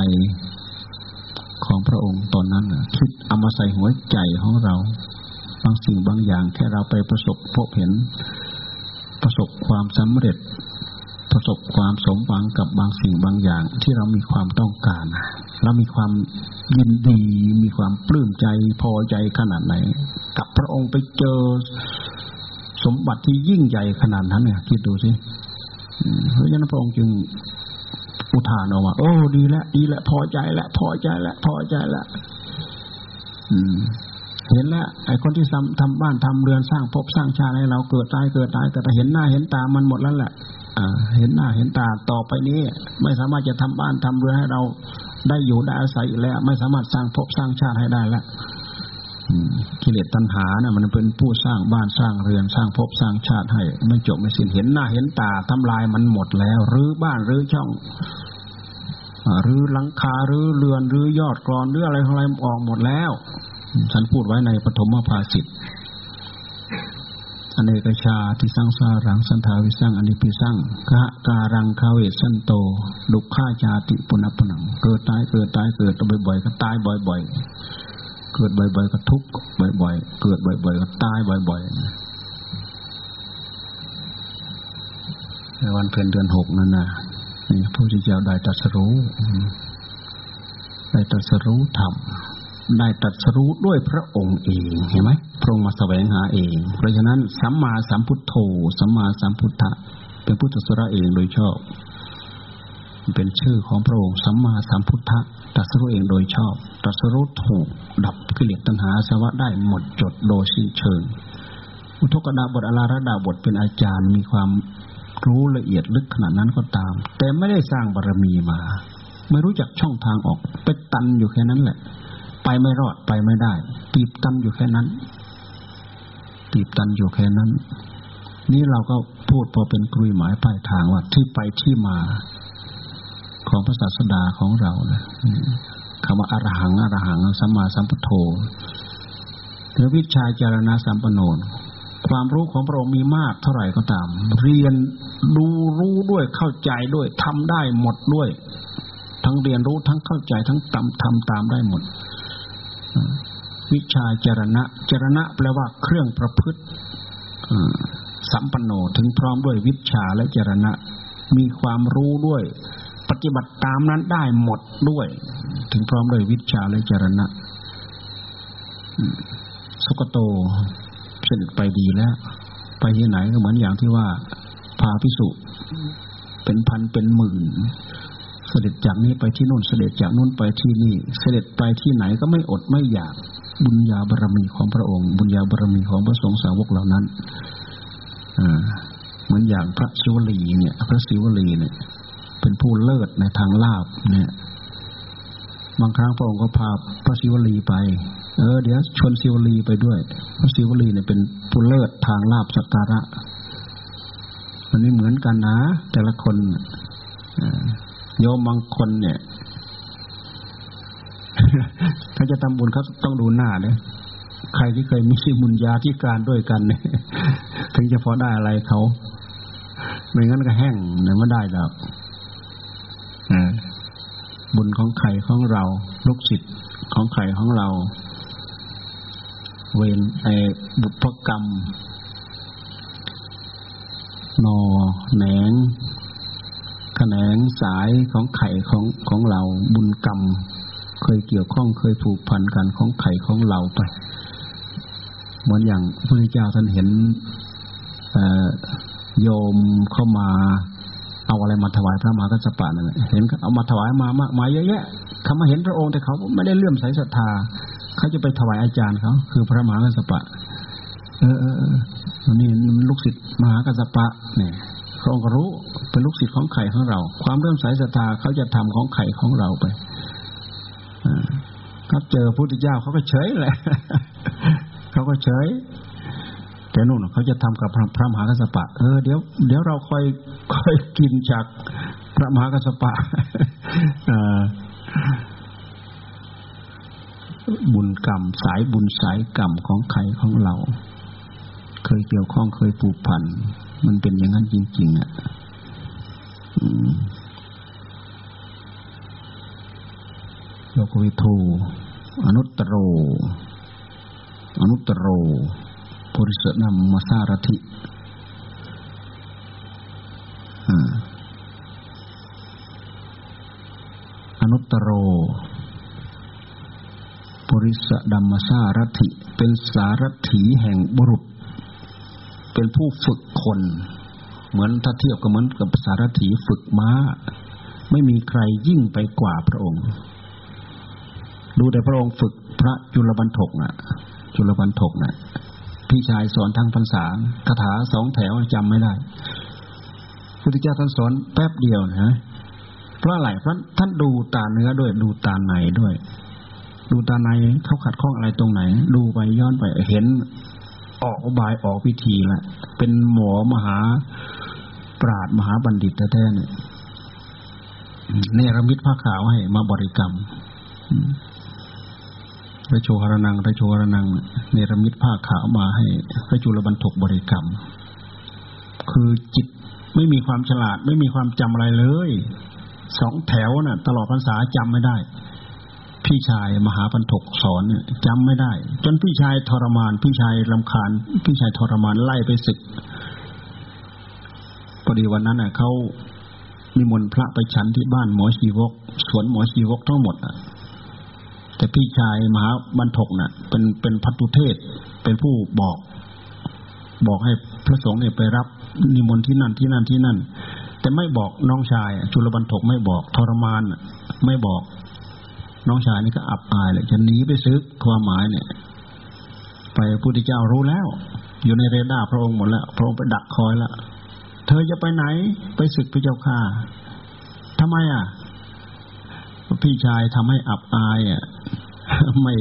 ของพระองค์ตอนนั้นคิดเอามาใส่หัวใจของเรา บางสิ่งบางอย่างแค่เราไปประสบพบเห็น ประสบความสำเร็จ ประสบความสมหวังกับบางสิ่งบางอย่าง ที่เรามีความต้องการเรามีความยินดี มีความปลื้มใจพอใจขนาดไหน กับพระองค์ไปเจอสมบัติที่ยิ่งใหญ่ขนาดนั้นเนี่ยคิดดูสิเพราะฉะนั้นพระองค์จึง อุทานออกมาโอ้ดีแล้วดีแล้วพอใจแล้วพอใจแล้วพอใจแล้วเห็นแล้วไอ้คนที่ทำทำบ้านทำเรือนสร้างภพสร้างชาติให้เราเกิดตายเกิดตายแต่เห็นหน้าเห็นตามันหมดแล้วแหละเห็นหน้าเห็นตาต่อไปนี้ ไม่สามารถจะทำบ้านทำเรือนให้เราได้อยู่ได้อาศัยแล้ว ไม่สามารถสร้างภพสร้างชาติให้ได้แล้ว กิเลสตัณหาเนี่ยมันเป็นผู้สร้างบ้านสร้างเรือนสร้างภพสร้างชาติให้ไม่จบไม่สิ้นเห็นหน้าเห็นตาทำลายมันหมดแล้วหรือบ้านหรือช่องหรือหลังคาหรือเรือนหรือยอดกรอนหรืออะไรของอะไรออกหมดแล้ว ฉันพูดไว้ในปฐมภาสิทธิอเนกชาที่สร้างสารังสันทาวิสังอนิพิสังกะการังคาเวสันโตดุข้าชาติปุณพนังเกิดตายเกิดตายเกิดบ่อยๆก็ตายบ่อย ๆ กิดบ่อยๆก็ทุกข์บ่อยๆ เกิดบ่อยๆก็ตายบ่อยๆในวันเพ็ญเดือนหกนั่นนะนี่พระพุทธเจ้าได้ตรัสรู้ได้ตรัสรู้ธรรมได้ตรัสรู้ด้วยพระองค์เองเห็นไหมพระองค์มาแสวงหาเอง เพราะฉะนั้นสัมมาสัมพุทโธสัมมาสัมพุทธะเป็นพุทธสระเองโดยชอบ เป็นชื่อของพระองค์สัมมาสัมพุทธะ ตรัสรู้เองโดยชอบตรัสรู้ถูก ดับกิเลสตัณหาสวะได้หมดจดโดยสิ้นเชิง อุทกดาบทอลาระดาบทเป็นอาจารย์มีความรู้ละเอียดลึกขนาดนั้นก็ตาม แต่ไม่ได้สร้างบารรมีมา ไม่รู้จักช่องทางออกไปตันอยู่แค่นั้นแหละ ไปไม่รอดไปไม่ได้ตีบตันอยู่แค่นั้นตีบตันอยู่แค่นั้น นี่เราก็พูดพอเป็นกลุยหมายปลายทางว่าที่ไปที่มา ของพระศาสดาของเรานะคำว่าอรหังอรหังสัมมาสัมพุทโธหรือวิชาจารณะสัมปโนนความรู้ของพระองค์มีมากเท่าไหร่ก็ตาม เรียนดูรู้ด้วยเข้าใจด้วยทำได้หมดด้วย ทั้งเรียนรู้ทั้งเข้าใจทั้งทำทำตามได้หมด วิชาจรณะจรณะแปลว่าเครื่องประพฤติสัมปันโนถึงพร้อมด้วยวิชาและจรณะ มีความรู้ด้วย ปฏิบัติตามนั้นได้หมดด้วย ถึงพร้อมด้วยวิชาและจรณะสุกโตเสด็จไปดีแล้ว ไปที่ไหนก็เหมือนอย่างที่ว่า พาพิสุเป็นพันเป็นหมื่น เสด็จจากนี้ไปที่นู่นเสด็จจากนู่นไปที่นี่ เสด็จไปที่ไหนก็ไม่อดไม่อยาก บุญญาบารมีของพระองค์ บุญญาบารมีของพระสงฆ์สาวกเหล่านั้นอ่าเหมือนอย่างพระศิวลีเนี่ย พระศิวลีเนี่ย เป็นผู้เลิศในทางลาบเนี่ยบางครั้งพระองค์ก็พาพระศิวลีไป เออ เดี๋ยวชวนศิวลีไปด้วย พระศิวลีเนี่ยเป็นผู้เลิศทางลาบสักการะ มันไม่เหมือนกันนะ แต่ละคนโยมบางคนเนี่ย ถ้าจะทำบุญเขาต้องดูหน้าเนี่ยใครที่เคยมีบุญญาที่การด้วยกันเนี่ยถึงจะพอได้อะไรเขา ไม่งั้นก็แห้งเนี่ยไม่ได้หรอก บุญของใครของเรา ลูกศิษย์ของใครของเรา เวนไอบุพกรรมนอแหนงแขนงสายของไข่ของของเรา บุญกรรม เคยเกี่ยวข้องเคยผูกพันกันของไข่ของเราไปเหมือนอย่างพระพุทธเจ้าท่านเห็นโยมเข้ามา เอาอะไรมาถวายพระมหากัสปะนั่นแหละเห็นเอามาถวายมามากมายเยอะแยะเขามาเห็นพระองค์แต่เขาไม่ได้เลื่อมใสศรัทธาเขาจะไปถวายอาจารย์เขาคือพระมหากัสปะ เออเออนี่ลูกศิษย์มหากัสปะ เนี่ยพระองค์รู้เป็นลูกศิษย์ของไข่ของเรา ความเริ่อมใสศรัทธาเขาจะทำของไข่ของเราไปครับเจอพระพุทธเจ้าเขาก็เฉยแหละเขาก็เฉย แต่นู่นเขาจะทำกับพระมหากัสปะ เออเดี๋ยวเดี๋ยวเราคอยคอยกินจากพระมหากัสปะบุญกรรม สายบุญสายกรรมของใครของเรา เคยเกี่ยวข้องเคยผูกพัน มันเป็นอย่างนั้นจริง ๆ อะโลกวิทูอนุตตโร อนุตตโร ปุริสนำมาสารถิอนุตตโร ปุริสดัมมสารถิ เป็นสารถีแห่งบุรุษ เป็นผู้ฝึกคน เหมือนถ้าเทียบกับเหมือนกับสารถีฝึกม้า ไม่มีใครยิ่งไปกว่าพระองค์ ดูแต่พระองค์ฝึกพระจุลบรรทกนะ่ะจุลบรรทกนะ่ะ พี่ชายสอนทางภาษาคาถาสองแถวจำไม่ได้พุทธเจ้าท่านสอนแป๊บเดียวนะเพราะอะไรเพราะท่านดูตาเนื้อด้วย ดูตาในด้วย ดูตาในเขาขัดข้องอะไรตรงไหน ดูไปย้อนไปเห็น ออกบายออกวิธีละเป็นหมอมหาปราดมหาบัณฑิตแท้ๆเนี่ยเนรมิตผ้าขาวให้มาบริกรรม พระโชหรนังพระโชหรนังเนรมิตผ้าขาวมาให้พระจุลบรรทกบริกรรม คือจิตไม่มีความฉลาด ไม่มีความจำอะไรเลยสองแถวน่ะ ตลอดพรรษาจำไม่ได้ พี่ชายมหาบรรทกสอนเนี่ยจำไม่ได้ จนพี่ชายทรมาน พี่ชายลำคาญ พี่ชายทรมานไล่ไปศึกพอดีวันนั้นน่ะเขามีมนพระไปฉันที่บ้านหมอชีวกสวนหมอชีวกทั้งหมดอะ แต่พี่ชายมหาบรรทกนะ่ะ เป็นเป็นพัตุเทศ เป็นผู้บอก บอกให้พระสงฆ์เนี่ยไปรับนิมนต์ที่นั่นที่นั่นที่นั่น แต่ไม่บอกน้องชายจุลบรรทกไม่บอกทรมานไม่บอก น้องชายนี่ก็อับอายเลยจะหนีไปซึกความหมายเนี่ย ไปพระพุทธเจ้ารู้แล้ว อยู่ในเรดาร์พระองค์หมดแล้ว พระองค์ไปดักคอยแล้วเธอจะไปไหน ไปศึกพระเจ้าค่าทำไมอะ พี่ชายทำให้อับอายอะไม่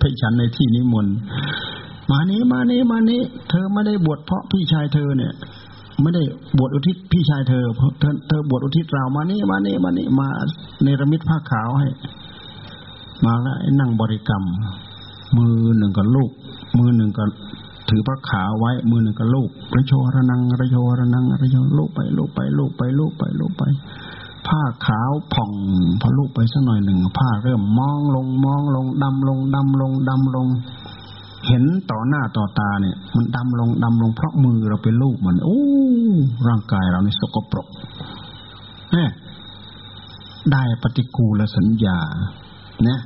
ไปฉันในที่นิมนต์มานี้มานี้มานี้ เธอไม่ได้บวชเพราะพี่ชายเธอเนี่ย ไม่ได้บวชอุทิศพี่ชายเธอเพราะเธอเธอบวชอุทิศเรามานี้มานี้มานี้มาในระมิดผ้าขาวให้ มาแล้วนั่งบริกรรม มือหนึ่งกับลูก มือหนึ่งก็ถือพระขาวไว้ มือหนึ่งกับลูกระโชระนังระโชระนังระโชลูกไปลูกไปลูกไปลูกไปลูกไป ผ้าขาวผ่องพอลุไปสักหน่อยหนึ่งผ้าเริ่มมองลงมองลงดำลงดำลงดำลง เห็นต่อหน้าต่อตาเนี่ย มันดำลงดำลงเพราะมือเราเป็นลูกมันโอ้ร่างกายเราในสกปรกแน่ได้ปฏิกูลสัญญาเนี่ย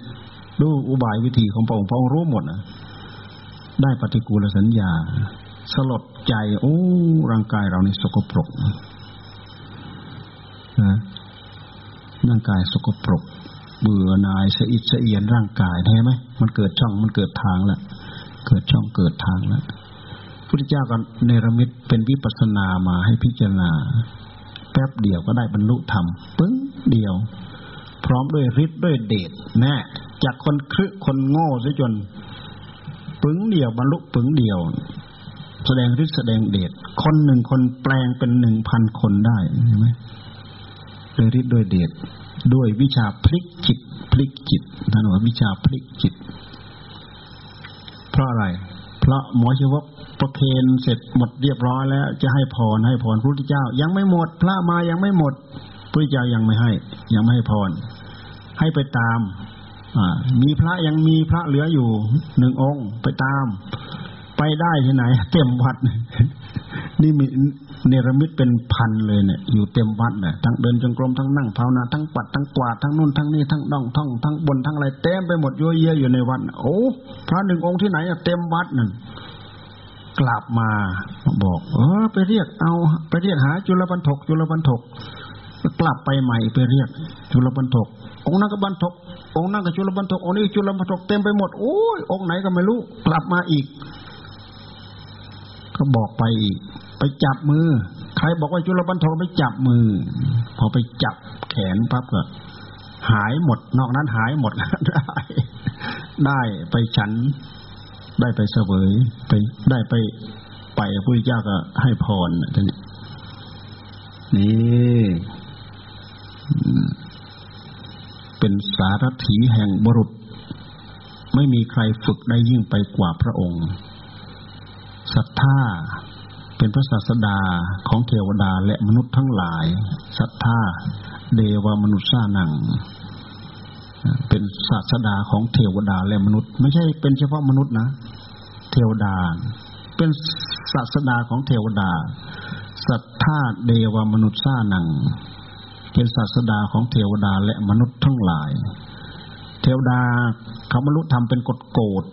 ดูอุบายวิธีของพระองค์พระองค์รู้หมดนะได้ปฏิกูลสัญญา สลดใจ โอ้ ร่างกายเราในสกปรกนะ ร่างกายสกปรก เบื่อนายสะอิดสะเอียนร่างกายใช่ไหมมันเกิดช่องมันเกิดทางแล้วเกิดช่องเกิดทางแล้วพุทธเจ้าก็เนรมิตเป็นวิปัสนามาให้พิจารณา แป๊บเดียวก็ได้บรรลุธรรมปึ้งเดียว พร้อมด้วยฤทธิ์ด้วยเดชแน่จากคนครึคนโง่ซะจนปึ้งเดียวบรรลุปึ้งเดียว แสดงฤทธิ์แสดงเดชคนหนึ่งคนแปลงเป็นหนึ่งพันคนได้ใช่ไหม ด้วยฤทธิ์ด้วยเดชด้วยวิชาพลิกจิต พลิกจิตท่านว่าวิชาพลิกจิต เพราะอะไรเพราะหมอชีวกประเคนเสร็จหมดเรียบร้อยแล้ว จะให้พรให้พรพระพุทธเจ้า ยังไม่หมด พระมายังไม่หมดพระเจ้ายังไม่ให้ ยังไม่ให้พร ให้ไปตามอ่ามีพระยังมีพระเหลืออยู่หนึ่งองค์ ไปตาม ไปได้ที่ไหน เต็มวัด นี่มีเนรมิตเป็นพันเลยเนี่ย อยู่เต็มวัดเนี่ยทั้งเดินจงกรมทั้งนั่งภาวนาทั้งปัดทั้งกวาดทั้งนู่นทั้งนี่ทั้งดองท่องทั้งบนทั้งอะไรเต็มไปหมดเยั่วเยี่ยอยู่ในวัดโอ้พระหนึ่งองค์ที่ไหนเต็มวัดนั่นกลับมาบอก เออ ไปเรียกเอา ไปเรียกหา จุลปันทกจุลปันทกกลับไปใหม่ไปเรียก จุลปันทกองนั้นก็บันทกองนั้นก็จุลปันทกองนี้จุลปันทกเต็มไปหมดโอ้ยองไหนก็ไม่รู้ กลับมาอีก ก็บอกไปอีก ไปจับมือ ใครบอกว่าจุลปันโทไปจับมือ พอไปจับแขนปั๊บก็หายหมด นอกนั้นหายหมดได้ ได้ไปฉัน ได้ไปเสวยไปได้ไปไปพระพุทธเจ้าก็ให้พรท่านนี่เป็นสารถีแห่งบรุษ ไม่มีใครฝึกได้ยิ่งไปกว่าพระองค์ ศรัทธาเป็นพระศาสดาของเทวดาและมนุษย์ทั้งหลายศรัทธาเดวามนุษย์สานัง เป็นศาสดาของเทวดาและมนุษย์ ไม่ใช่เป็นเฉพาะมนุษย์นะ เทวดา เป็นศาสดาของเทวดาศรัทธาเดวามนุษย์สานัง เป็นศาสดาของเทวดาและมนุษย์ทั้งหลาย เทวดาเขาบรรลุธรรมเป็นกฎโกฎ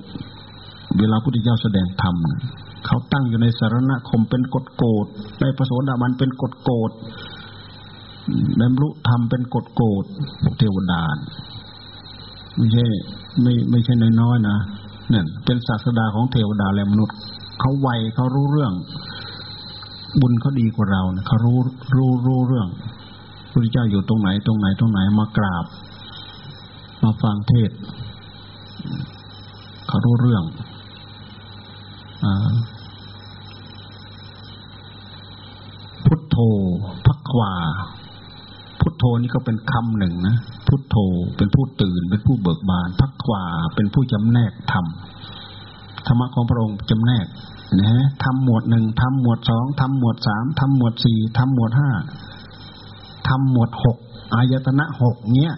เวลาพุทธเจ้าแสดงธรรม เขาตั้งอยู่ในสารณคมเป็นกฎโกฎในพระโสดาบันเป็นกฎโกฎบรรลุธรรมเป็นกฎโกฎเทวดาไม่ใช่ไม่ไม่ใช่น้อยๆนะเนี่ยเป็นศาสดาของเทวดาและมนุษย์ เขาไวเขารู้เรื่อง บุญเขาดีกว่าเรานะเขารู้รู้รู้เรื่องพระเจ้าอยู่ตรงไหนตรงไหนตรงไหนมากราบ มาฟังเทศเขารู้เรื่องอ พุทโธพักวาพุทโธนี่ก็เป็นคำหนึ่งนะพุทโธเป็นผู้ตื่นเป็นผู้เบิกบานพักวาเป็นผู้จำแนกธรรมธรรมะของพระองค์จำแนกนะทำหมวดหนึ่งทำหมวดสองทำหมวดสามทำหมวดสี่ทำหมวดห้าทำหมวดหกอายตนะหกเนี้ย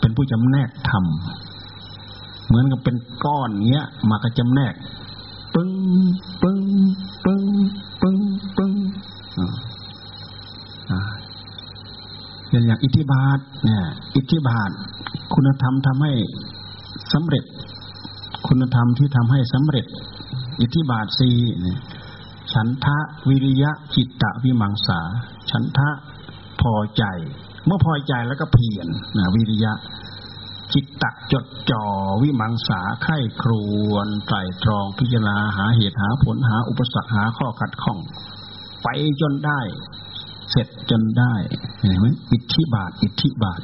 เป็นผู้จำแนกธรรมเหมือนกับเป็นก้อนเงี้ยมากระจำแนก ปึ้งปึ้งปึ้งปึ้งปึ้ง อย่างอย่างอิทธิบาทเนี่ยอิทธิบาท คุณธรรมทำให้สำเร็จ คุณธรรมที่ทำให้สำเร็จ อิทธิบาทสี่ฉันทะวิริยะจิตตะวิมังสา ฉันทะพอใจ เมื่อพอใจแล้วก็เพียรนะวิริยะ จิตตะจดจ่อวิมังสาไข้ครวนไตรตรองพิจารณาหาเหตุหาผลหาอุปสรรคหาข้อขัดข้อง ไปจนได้ เสร็จจนได้เห็นไหมอิทธิบาท อิทธิบาท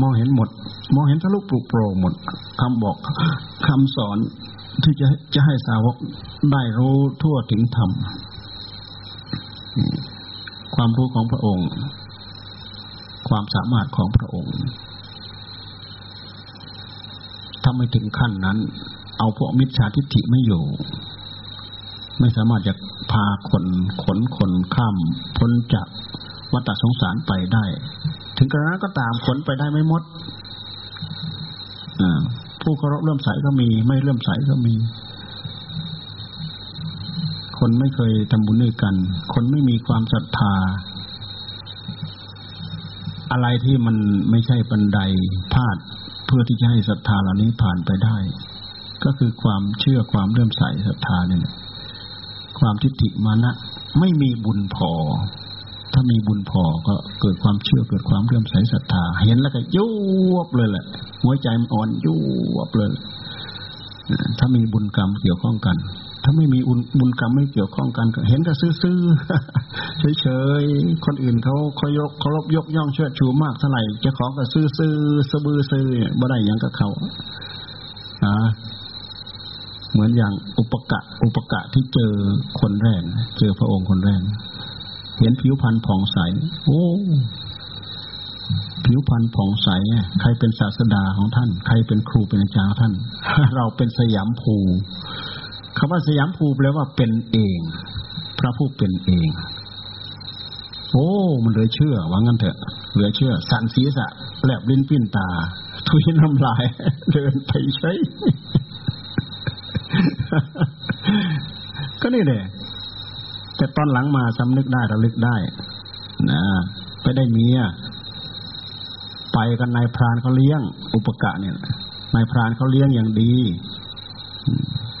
มองเห็นหมด มองเห็นทะลุปลุกโปร่งหมดคำบอกคำสอนที่จะจะให้สาวกได้รู้ทั่วถึงธรรมความรู้ของพระองค์ ความสามารถของพระองค์ถ้าไม่ถึงขั้นนั้น เอาพวกมิจฉาทิฏฐิไม่อยู่ ไม่สามารถจะ พาคนขนคนข้ามพ้นจากวัฏสงสารไปได้ ถึงกระนั้นก็ตามขนไปได้ไม่หมดผู้เคารพเริ่มใสก็มี ไม่เริ่มใสก็มี คนไม่เคยทำบุญด้วยกัน คนไม่มีความศรัทธา อะไรที่มันไม่ใช่บันไดพาดเพื่อที่จะให้ศรัทธาเหล่านี้ผ่านไปได้ ก็คือความเชื่อความเริ่มใสศรัทธาเนี่ย ความทิฏฐิมานะไม่มีบุญพอ ถ้ามีบุญพอก็เกิดความเชื่อเกิดความเริ่มใส่ศรัทธา เห็นแล้วก็ยุบเลยแหละ หัวใจมันอ่อนยุบเลยถ้ามีบุญกรรมเกี่ยวข้องกัน ถ้าไม่มีบุญกรรมไม่เกี่ยวข้องกันเห็นก็ซื่อๆเฉยๆ คนอื่นเขาเขายกเคารพยกย่องเชิดชูมากเท่าไหร่จะของก็ซื่อๆสบือซื่อบ่ได้ยังกับเขาอ่า เหมือนอย่างอุปกะอุปกะที่เจอคนแรก เจอพระองค์คนแรก เห็นผิวพรรณผ่องใส โอ้ผิวพรรณผ่องใส ใครเป็นศาสดาของท่าน ใครเป็นครูเป็นอาจารย์ท่าน เราเป็นสยามภูคำว่าสยามภูแปลว่าเป็นเอง พระผู้เป็นเอง โอ้ มันเลยเชื่อว่างั้นเถอะ เหลือเชื่อ สันศีรษะแลบลิ้นปิ้นตา ทุยน้ำลาย เดินไปใช้ ก็นี่แหละแต่ตอนหลังมาสำนึกได้ระลึกได้นะไปได้เมียไปกันนายพรานเขาเลี้ยง อุปกะเนี่ยนายพรานเขาเลี้ยงอย่างดี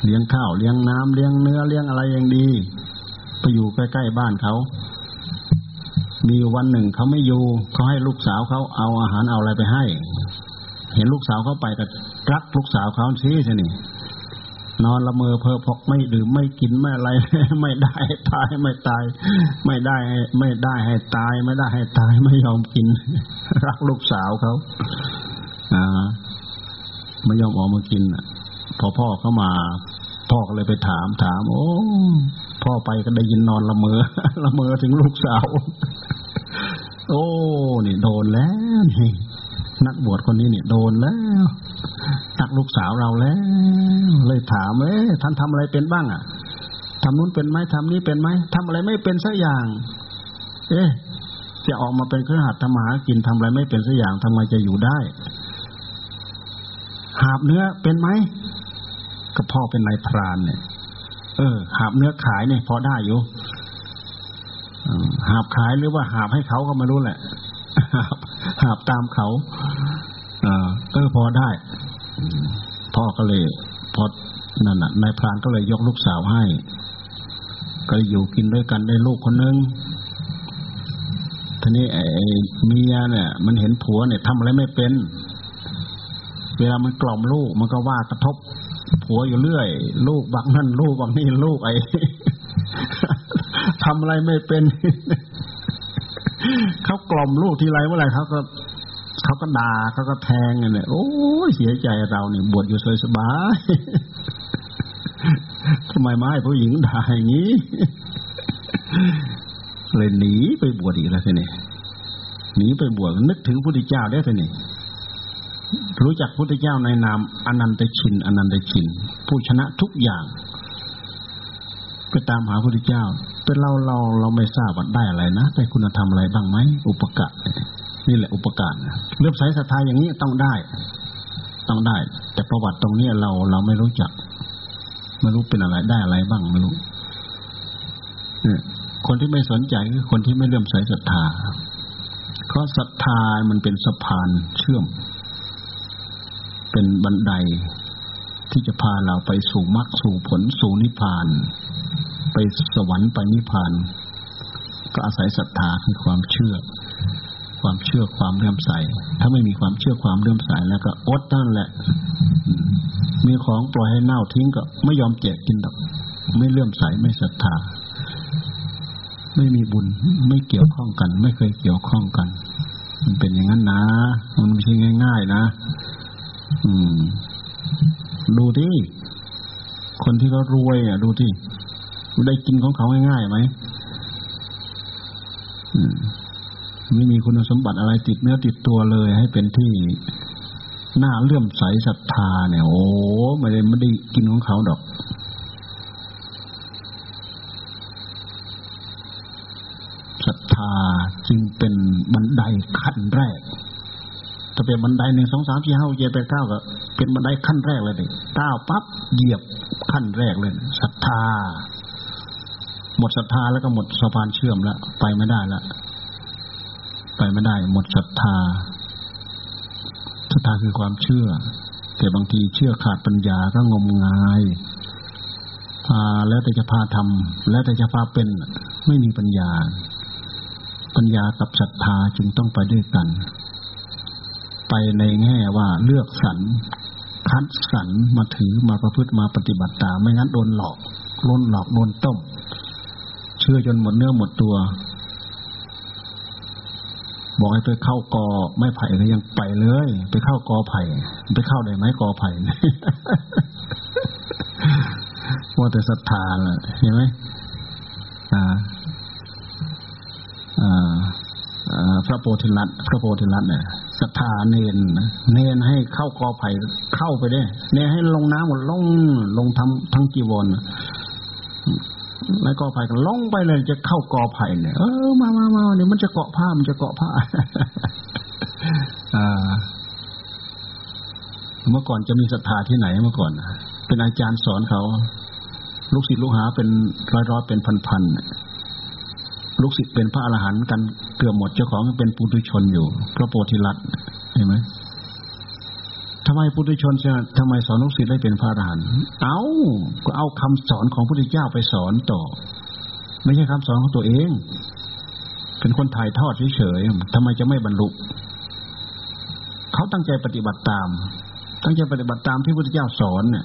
เลี้ยงข้าวเลี้ยงน้ำเลี้ยงเนื้อเลี้ยงอะไรอย่างดี ไปอยู่ใกล้ๆบ้านเขา มีวันหนึ่งเขาไม่อยู่เขาให้ลูกสาวเขาเอาอาหารเอาอะไรไปให้ เห็นลูกสาวเขาไปก็รักลูกสาวเขาชี้สินี่ นอนละเมอเพอพกไม่ดื่มไม่กินไม่อะไร ไม่ได้ตายไม่ตาย ไม่ได้ ไม่ได้ให้ตาย ไม่ได้ให้ตายไม่ยอมกิน รักลูกสาวเขาอ่าไม่ยอมออกมากินพอพ่อเข้ามา พ่อก็เลยไปถามถาม โอ้พ่อไปก็ได้ยินนอนละเมอละเมอถึงลูกสาว โอ้นี่โดนแล้วนี่นักบวชคนนี้เนี่ยโดนแล้วักลูกสาวเราแล้ว เลยถามเอ๊ะท่านทำอะไรเป็นบ้างอะทำนู้นเป็นไหมทำนี้เป็นไหมทำอะไรไม่เป็นสักอย่าง เอ๊ะจะออกมาเป็นเครือขัดทำมหากินทำอะไรไม่เป็นสักอย่างทำไมจะอยู่ได้ หาบเนื้อเป็นไหมก็พ่อเป็นนายพรานเนี่ย เออ หาบเนื้อขายเนี่ยพอได้อยู่หาบขายหรือว่าหาบให้เขาก็ไม่รู้แหละหาบหาบตามเขาเออเออพอได้ พ่อก็เลยพอนั่นน่ะนายพรานก็เลยยกลูกสาวให้ ก็อยู่กินด้วยกันได้ลูกคนนึงทีนี้ไอ้เมียเนี่ย มันเห็นผัวเนี่ยทำอะไรไม่เป็น เวลามันกล่อมลูก มันก็ว่ากระทบ ผัวอยู่เรื่อย ลูกบักนั่นลูกบักนี่ลูกไอ้ทำอะไรไม่เป็นเขากล่อมลูกทีไรเมื่อไหร่เขาก็ เขาก็ด่าเขาก็แทงเนี่ยโอ้เสียใจเราเนี่ยบวชอยู่สบายทำไมไมาให้ผู้หญิงด่าอย่างนี้เลยหนีไปบวชอีกแล้วทีนี้หนีไปบวชนึกถึงพระพุทธเจ้าได้ทีนี้รู้จักพระพุทธเจ้าในนามอนันตชินอนันตชิน ผู้ชนะทุกอย่างไปตามหาพระพุทธเจ้าเป็นเราเราเราไม่ทราบว่าได้อะไรนะได้คุณธรรมอะไรบ้างไหมอุปกะ นี่แหละอุปการเลื่อมใสศรัทธาอย่างนี้ต้องได้ ต้องได้ แต่ประวัติตรงนี้เราเราไม่รู้จักไม่รู้เป็นอะไรได้อะไรบ้างไม่รู้เนี่ยคนที่ไม่สนใจคือคนที่ไม่เลื่อมใสศรัทธา เพราะศรัทธามันเป็นสะพานเชื่อม เป็นบันไดที่จะพาเราไปสู่มรรคสู่ผลสู่นิพพาน ไปสวรรค์ไปนิพพาน ก็อาศัยศรัทธาคือความเชื่อ ความเชื่อความเลื่อมใส ถ้าไม่มีความเชื่อความเลื่อมใสแล้วก็อดนั่นแหละ มีของปล่อยให้เน่าทิ้งก็ไม่ยอมแจกกินดอก ไม่เลื่อมใสไม่ศรัทธา ไม่มีบุญไม่เกี่ยวข้องกัน ไม่เคยเกี่ยวข้องกัน มันเป็นอย่างนั้นนะ มันไม่ใช่ง่าย ๆ นะ อืม ดูที่คนที่เขารวย อะ ดูที่ได้กินของเขาง่ายๆไหมอืม ไม่มีคุณสมบัติอะไรติดเนื้อติดตัวเลย ให้เป็นที่หน้าเลื่อมใสศรัทธาเนี่ย โอ้ไม่ได้ไม่ได้กินของเขาดอก ศรัทธาจึงเป็นบันไดขั้นแรกถ้าเป็นบันไดหนึ่งสองสามสี่ห้าเจ็ดแปดเก้าก็เป็นบันไดขั้นแรกเลยเด็กก้าวปั๊บเหยียบขั้นแรกเลยศรัทธา หมดศรัทธาแล้วก็หมดสะพานเชื่อมแล้วไปไม่ได้แล้ว ไปไม่ได้หมดศรัทธาศรัทธาคือความเชื่อ แต่บางทีเชื่อขาดปัญญาก็งมงายพาแล้วแต่จะพาทำแล้วแต่จะพาเป็นไม่มีปัญญา ปัญญากับศรัทธาจึงต้องไปด้วยกัน ไปในแง่ว่าเลือกสรรคัดสรรมาถือมาประพฤติมาปฏิบัติตามไม่งั้นโดนหลอกโดนหลอกโดนต้ม เชื่อจนหมดเนื้อหมดตัว บอกให้ไปเข้ากอไม้ไผ่ก็ยังไปเลย ไปเข้ากอไผ่ ไปเข้าได้ไหมกอไผ่ว่าแต่ศรัทธาล่ะเห็นไหมอ่าอ่าพระโพธิลัตพระโพธิลัตเนี่ยศรัทธาเนนเนนให้เข้ากอไผ่เข้าไปได้เนนให้ลงน้ำหมดลงลงทั้งทั้งกีวร แล้วกอไผ่ก็ล่องไปเลยจะเข้ากอไผ่เนี่ยเออมามามาเนี่ยมันจะเกาะผ้ามันจะเกาะผ้าเมื่อก่อนจะมีศรัทธาที่ไหนเมื่อก่อนเป็นอาจารย์สอนเขา ลูกศิษย์ลูกหาเป็นร้อยร้อยเป็นพันพันลูกศิษย์เป็นพระอรหันต์กันเกือบหมดเจ้าของเป็นปุถุชนอยู่ พระโพธิลัตเห็นไหม ทำไมปุถุชนจะทำไมสอนลูกศิษย์ได้เป็นพระอรหันต์เอาก็เอาคำสอนของพระพุทธเจ้าไปสอนต่อ ไม่ใช่คำสอนของตัวเอง เป็นคนถ่ายทอดเฉยๆทำไมจะไม่บรรลุเขาตั้งใจปฏิบัติตาม ตั้งใจปฏิบัติตามที่พระพุทธเจ้าสอนเนี่ย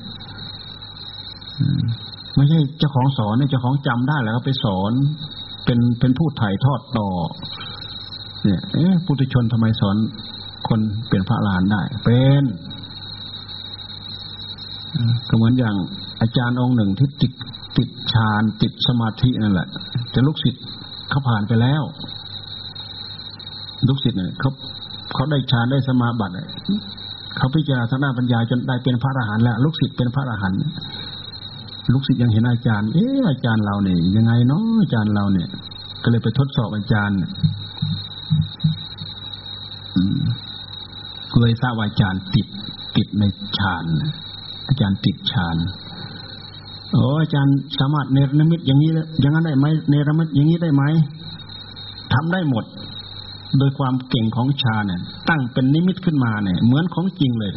ไม่ใช่เจ้าของสอนเนี่ยเจ้าของจำได้แล้วก็ไปสอน เป็นเป็นผู้ถ่ายทอดต่อ เนี่ย เอ๊ะ พุทธชนทำไมสอนคนเป็นพระลานได้ เป็น ก็เหมือนอย่างอาจารย์องค์หนึ่งที่ติดติดฌานติดสมาธินั่นแหละจะลูกศิษย์เขาผ่านไปแล้ว ลูกศิษย์เนี่ยเขาเขาได้ฌานได้สมาบัติเขาพิจารณาทางด้านปัญญาจนได้เป็นพระอรหันต์แล้วลูกศิษย์เป็นพระอรหันต์ลูกศิษย์ยังเห็นอาจารย์ เอออาจารย์เราเนี่ยยังไงเนาะอาจารย์เราเนี่ย ก็เลยไปทดสอบอาจารย์เลยทราบว่าอาจารย์ติดติดในฌาน อาจารย์ติดฌานโอ้อาจารย์สามารถเนรมิตอย่างนี้อย่างนั้นได้ไหมเนรมิตอย่างนี้ได้ไหมทำได้หมด โดยความเก่งของฌานเนี่ย ตั้งเป็นนิมิตขึ้นมาเนี่ย เหมือนของจริงเลย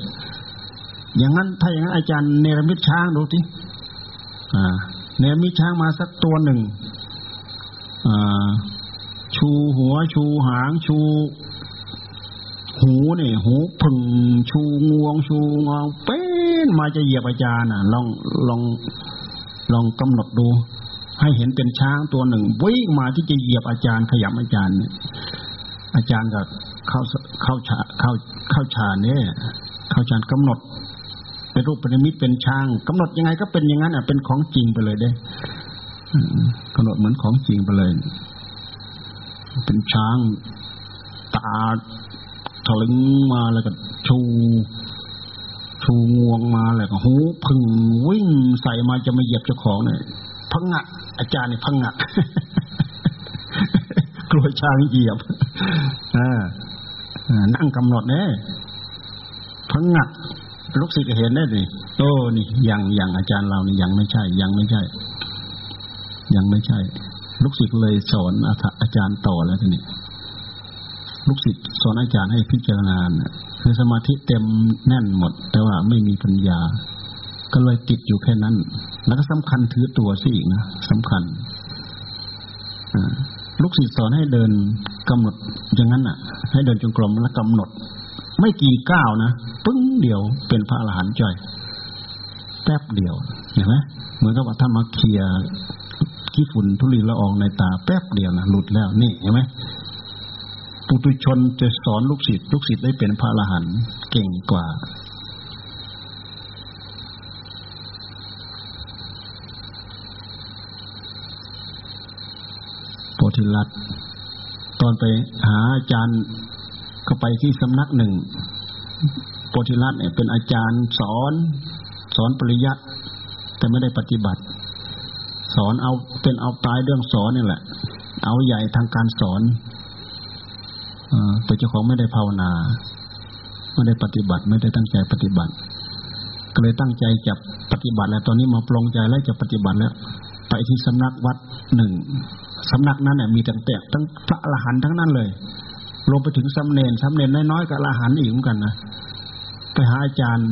อย่างนั้นถ้าอย่างนั้นอาจารย์เนรมิตช้างดูสิอ่า เนรมิตช้างมาสักตัวหนึ่งอ่าชูหัวชูหางชู หูเนี่ยหูผึ่งชูงวง ชูงองเป็น มาจะเหยียบอาจารย์น่ะ ลองลองลองกำหนดดู ให้เห็นเป็นช้างตัวหนึ่งวิ่งมาที่จะเหยียบอาจารย์ขยำอาจารย์เนี่ยอาจารย์ก็เข้าเข้าชาเข้าเข้าฌานเนี่ยเข้าฌานกำหนด เป็นรูปเป็นมิตเป็นช้างกำหนดยังไงก็เป็นอย่างนั้นอะเป็นของจริงไปเลยเด้กำหนดเหมือนของจริงไปเลย เป็นช้าง ตาถลึงมาแล้วก็ชู ชูงวงมาแล้วก็หูพึ่งวิ่งใส่มาจะมาเหยียบเจ้าของเนี่ยพังงะอาจารย์เนี่ยพังงะกลัวช้างเหยียบอ่านั่งกำหนดเนี่ยพังงะลูกศิษย์เห็นได้ดิโอ้นี่ยังยังอาจารย์เรานี่ยังไม่ใช่ ยังไม่ใช่ ยังไม่ใช่ ลูกศิษย์เลยสอนอาจารย์ต่อแล้วทีนี้ ลูกศิษย์สอนอาจารย์ให้พิจารณาคือสมาธิเต็มแน่นหมด แต่ว่าไม่มีปัญญา ก็เลยติดอยู่แค่นั้น แล้วก็สำคัญถือตัวสิอีกนะสำคัญลูกศิษย์สอนให้เดินกำหนดอย่างนั้นอะ ให้เดินจงกรมแล้วกำหนด ไม่กี่ก้าวนะปึ้งเดียวเป็นพระอรหันต์จ่อยแป๊บเดียวเห็นไหมเหมือนกับว่าถ้ามาเคลียขี้ฝุ่นทุลีละอองในตาแป๊บเดียวนะหลุดแล้วนี่เห็นไหม ปุตุชนจะสอนลูกศิษย์ลูกศิษย์ได้เป็นพระอรหันต์เก่งกว่า โพธิลัตตอนไปหาอาจารย์ก็ไปที่สำนักหนึ่ง โพธิลัตเนี่ยเป็นอาจารย์สอน สอนปริยัติแต่ไม่ได้ปฏิบัติ สอนเอาเป็นเอาตายเรื่องสอนนี่แหละ เอาใหญ่ทางการสอน แต่เจ้าของไม่ได้ภาวนา ไม่ได้ปฏิบัติ ไม่ได้ตั้งใจปฏิบัติ ก็เลยตั้งใจจะปฏิบัติ แล้วตอนนี้มาปลงใจแล้วจะปฏิบัติแล้วไปที่สำนักวัดหนึ่งสำนักนั้นเนี่ยมีแต่แต่ทั้งพระอรหันต์ทั้งนั้นเลยลงไปถึงสำเนนสำเนนน้อยๆกับอรหันต์อีกเหมือนกันนะไปหาอาจารย์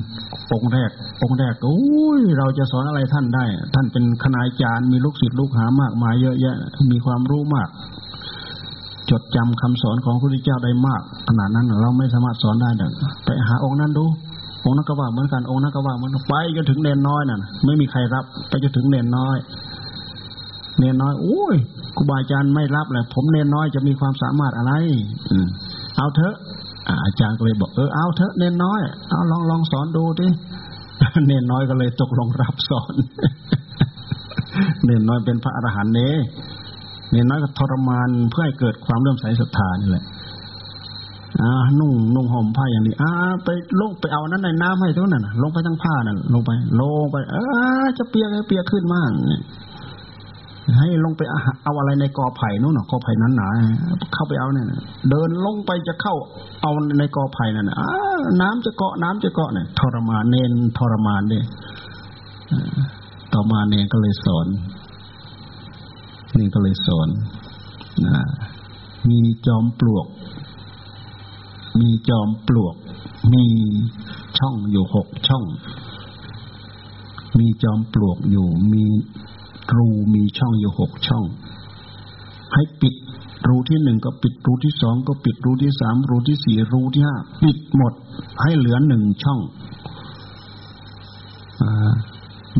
องค์แรกองค์แรกโอ้ยเราจะสอนอะไรท่านได้ ท่านเป็นคณาจารย์มีลูกศิษย์ลูกหามากมายเยอะแยะ มีความรู้มาก จดจำคำสอนของพระพุทธเจ้าได้มาก ขนาดนั้นเราไม่สามารถสอนได้เด็กไปหาองค์นั้นดู องค์นั้นก็ว่าเหมือนกันองค์นั้นก็ว่ามันไปจนถึงเนนน้อยน่ะไม่มีใครรับ ไปจนถึงเนนน้อย เนนน้อยโอ้ยครูบาอาจารย์ไม่รับเลยผมเนนน้อยจะมีความสามารถอะไร อืเอาเถอะอาจารย์ก็เลยบอกเออเอาเถอะเนนน้อย เอาลองลองสอนดูดิเนนน้อยก็เลยตกลงรับสอน เนนน้อยเป็นพระอรหันต์เน่ เนียน้อยก็ทรมานเพื่อให้เกิดความเริ่มใสศรัทธานี่แหละอ่านุ่งนุ่งห่มผ้าอย่างนี้อ่าไปลงไปเอานั้นในน้ำให้ทุกนั่นลงไปทั้งผ้านั่นลงไป ลงไปเออจะเปียกให้เปียกขึ้นมากให้ลงไปเอาอะไรในกอไผ่นู่นน่ะกอไผ่นั้นหนาเข้าไปเอาเนี่ยเดินลงไปจะเข้าเอาในกอไผ่นั่นอ่าน้ำจะเกาะน้ำจะเกาะเนี่ยทรมานเน้นทรมานเนี่ยต่อมาเนนก็เลยสอน นี่ก็เลยสอนนะมีจอมปลวก มีจอมปลวก มีช่องอยู่หกช่อง มีจอมปลวกอยู่ มีรูมีช่องอยู่หกช่อง ให้ปิดรูที่หนึ่งก็ปิดรูที่สองก็ปิดรูที่สามรูที่สี่รูที่ห้าปิดหมด ให้เหลือหนึ่งช่องอ่า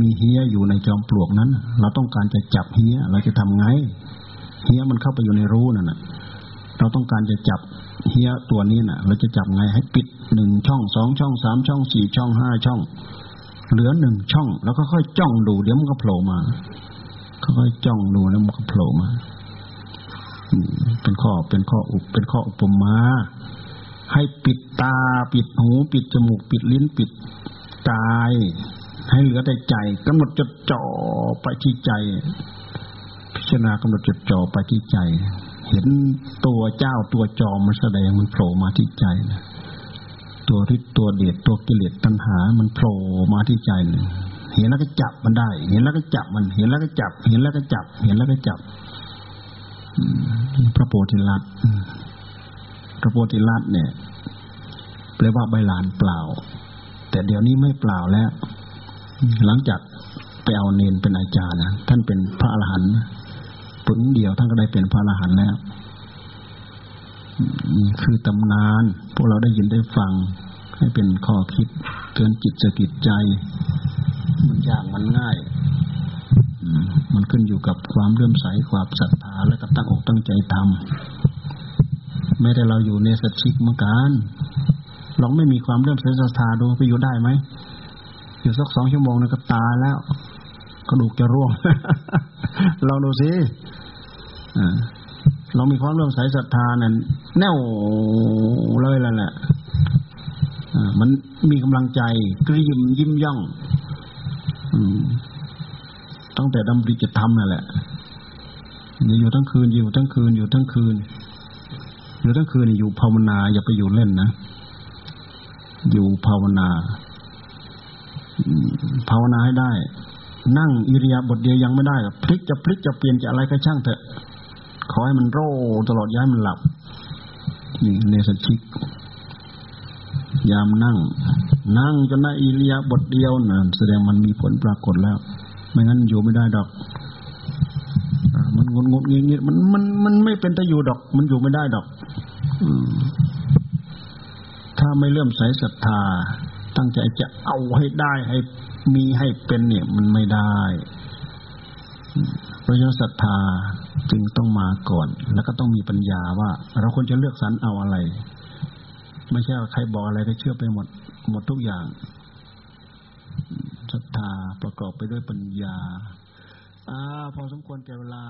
มีเฮียอยู่ในจอมปลวกนั้น เราต้องการจะจับเฮียเราจะทำไง เฮียมันเข้าไปอยู่ในรูนั่นนะเราต้องการจะจับเฮียตัวนี้น่ะ เราจะจับไงให้ปิดหนึ่งช่องสองช่องสามช่องสี่ช่องห้าช่อง เหลือหนึ่งช่อง แล้วก็ค่อยจ้องดูเดี๋ยวมันก็โผล่มาค่อยจ้องดูแล้วมันก็โผล่มาเป็นข้อเป็นข้ออุปเป็นข้ออุปมาให้ปิดตา ปิดหู ปิดจมูก ปิดลิ้นปิดกาย ให้เหลือแต่ใจกำหนดจดจ่อไปที่ใจ พิจารณากำหนดจดจ่อไปที่ใจ เห็นตัวเจ้าตัวจอมันแสดงมันโผล่มาที่ใจนะตัวที่ตัวเดชตัวกิเลสตัณหา มันโผล่มาที่ใจเลยเห็นแล้วก็จับมันได้ เห็นแล้วก็จับมัน เห็นแล้วก็จับ เห็นแล้วก็จับ เห็นแล้วก็จับ พระโพธิลัตพระโพธิลัตเนี่ยแปลว่าใบลานเปล่า แต่เดี๋ยวนี้ไม่เปล่าแล้ว หลังจากไปเอาเนนเป็นอาจารย์นะท่านเป็นพระอรหันต์ปึงเดียวท่านก็ได้เป็นพระอรหันต์แล้วนี่คือตำนาน พวกเราได้ยินได้ฟัง ให้เป็นข้อคิดเตือนจิตสกิดใจ มันยากมันง่าย มันขึ้นอยู่กับความเลื่อมใสความศรัทธาและก็ตั้งอกตั้งใจทำไม่ได้เราอยู่ในสัจจิกเหมือนกันลองไม่มีความเลื่อมใสศรัทธาดูไปอยู่ได้ไหม อยู่สักสองชั่วโมงนะก็ตายแล้วกระดูกจะร่วงลองดูสิเรามีความเลื่อมใสศรัทธานั่นแน่วเลยแล้วแหละมันมีกำลังใจกระยิมยิ้มย่องตั้งแต่ดำริจะทำนั่นแหละอยู่ทั้งคืนอยู่ทั้งคืนอยู่ทั้งคืนอยู่ทั้งคืนอยู่ภาวนา อย่าไปอยู่เล่นนะ อยู่ภาวนา ภาวนาให้ได้ นั่งอิริยาบถเดียวยังไม่ได้พลิกจะพลิกจะเปลี่ยนจะอะไรก็ช่างเถอะ ขอให้มันโร่ตลอดย้ายมันหลับนี่เนสชิก ยามนั่ง นั่งจนได้อิริยาบถเดียวนะแสดงมันมีผลปรากฏแล้ว ไม่งั้นอยู่ไม่ได้ดอกมันงดงดเงี้ยเงี้ยมันมันมันไม่เป็นตะอยู่ดอก มันอยู่ไม่ได้ดอกถ้าไม่เลื่อมใสศรัทธา ตั้งใจจะเอาให้ได้ให้มีให้เป็นเนี่ยมันไม่ได้เพราะฉะนั้นศรัทธาจึงต้องมาก่อน แล้วก็ต้องมีปัญญาว่า เราควรจะเลือกสรรเอาอะไร ไม่ใช่ใครบอกอะไรก็เชื่อไปหมด หมดทุกอย่างศรัทธาประกอบไปด้วยปัญญา อ่า พอสมควรแก่เวลา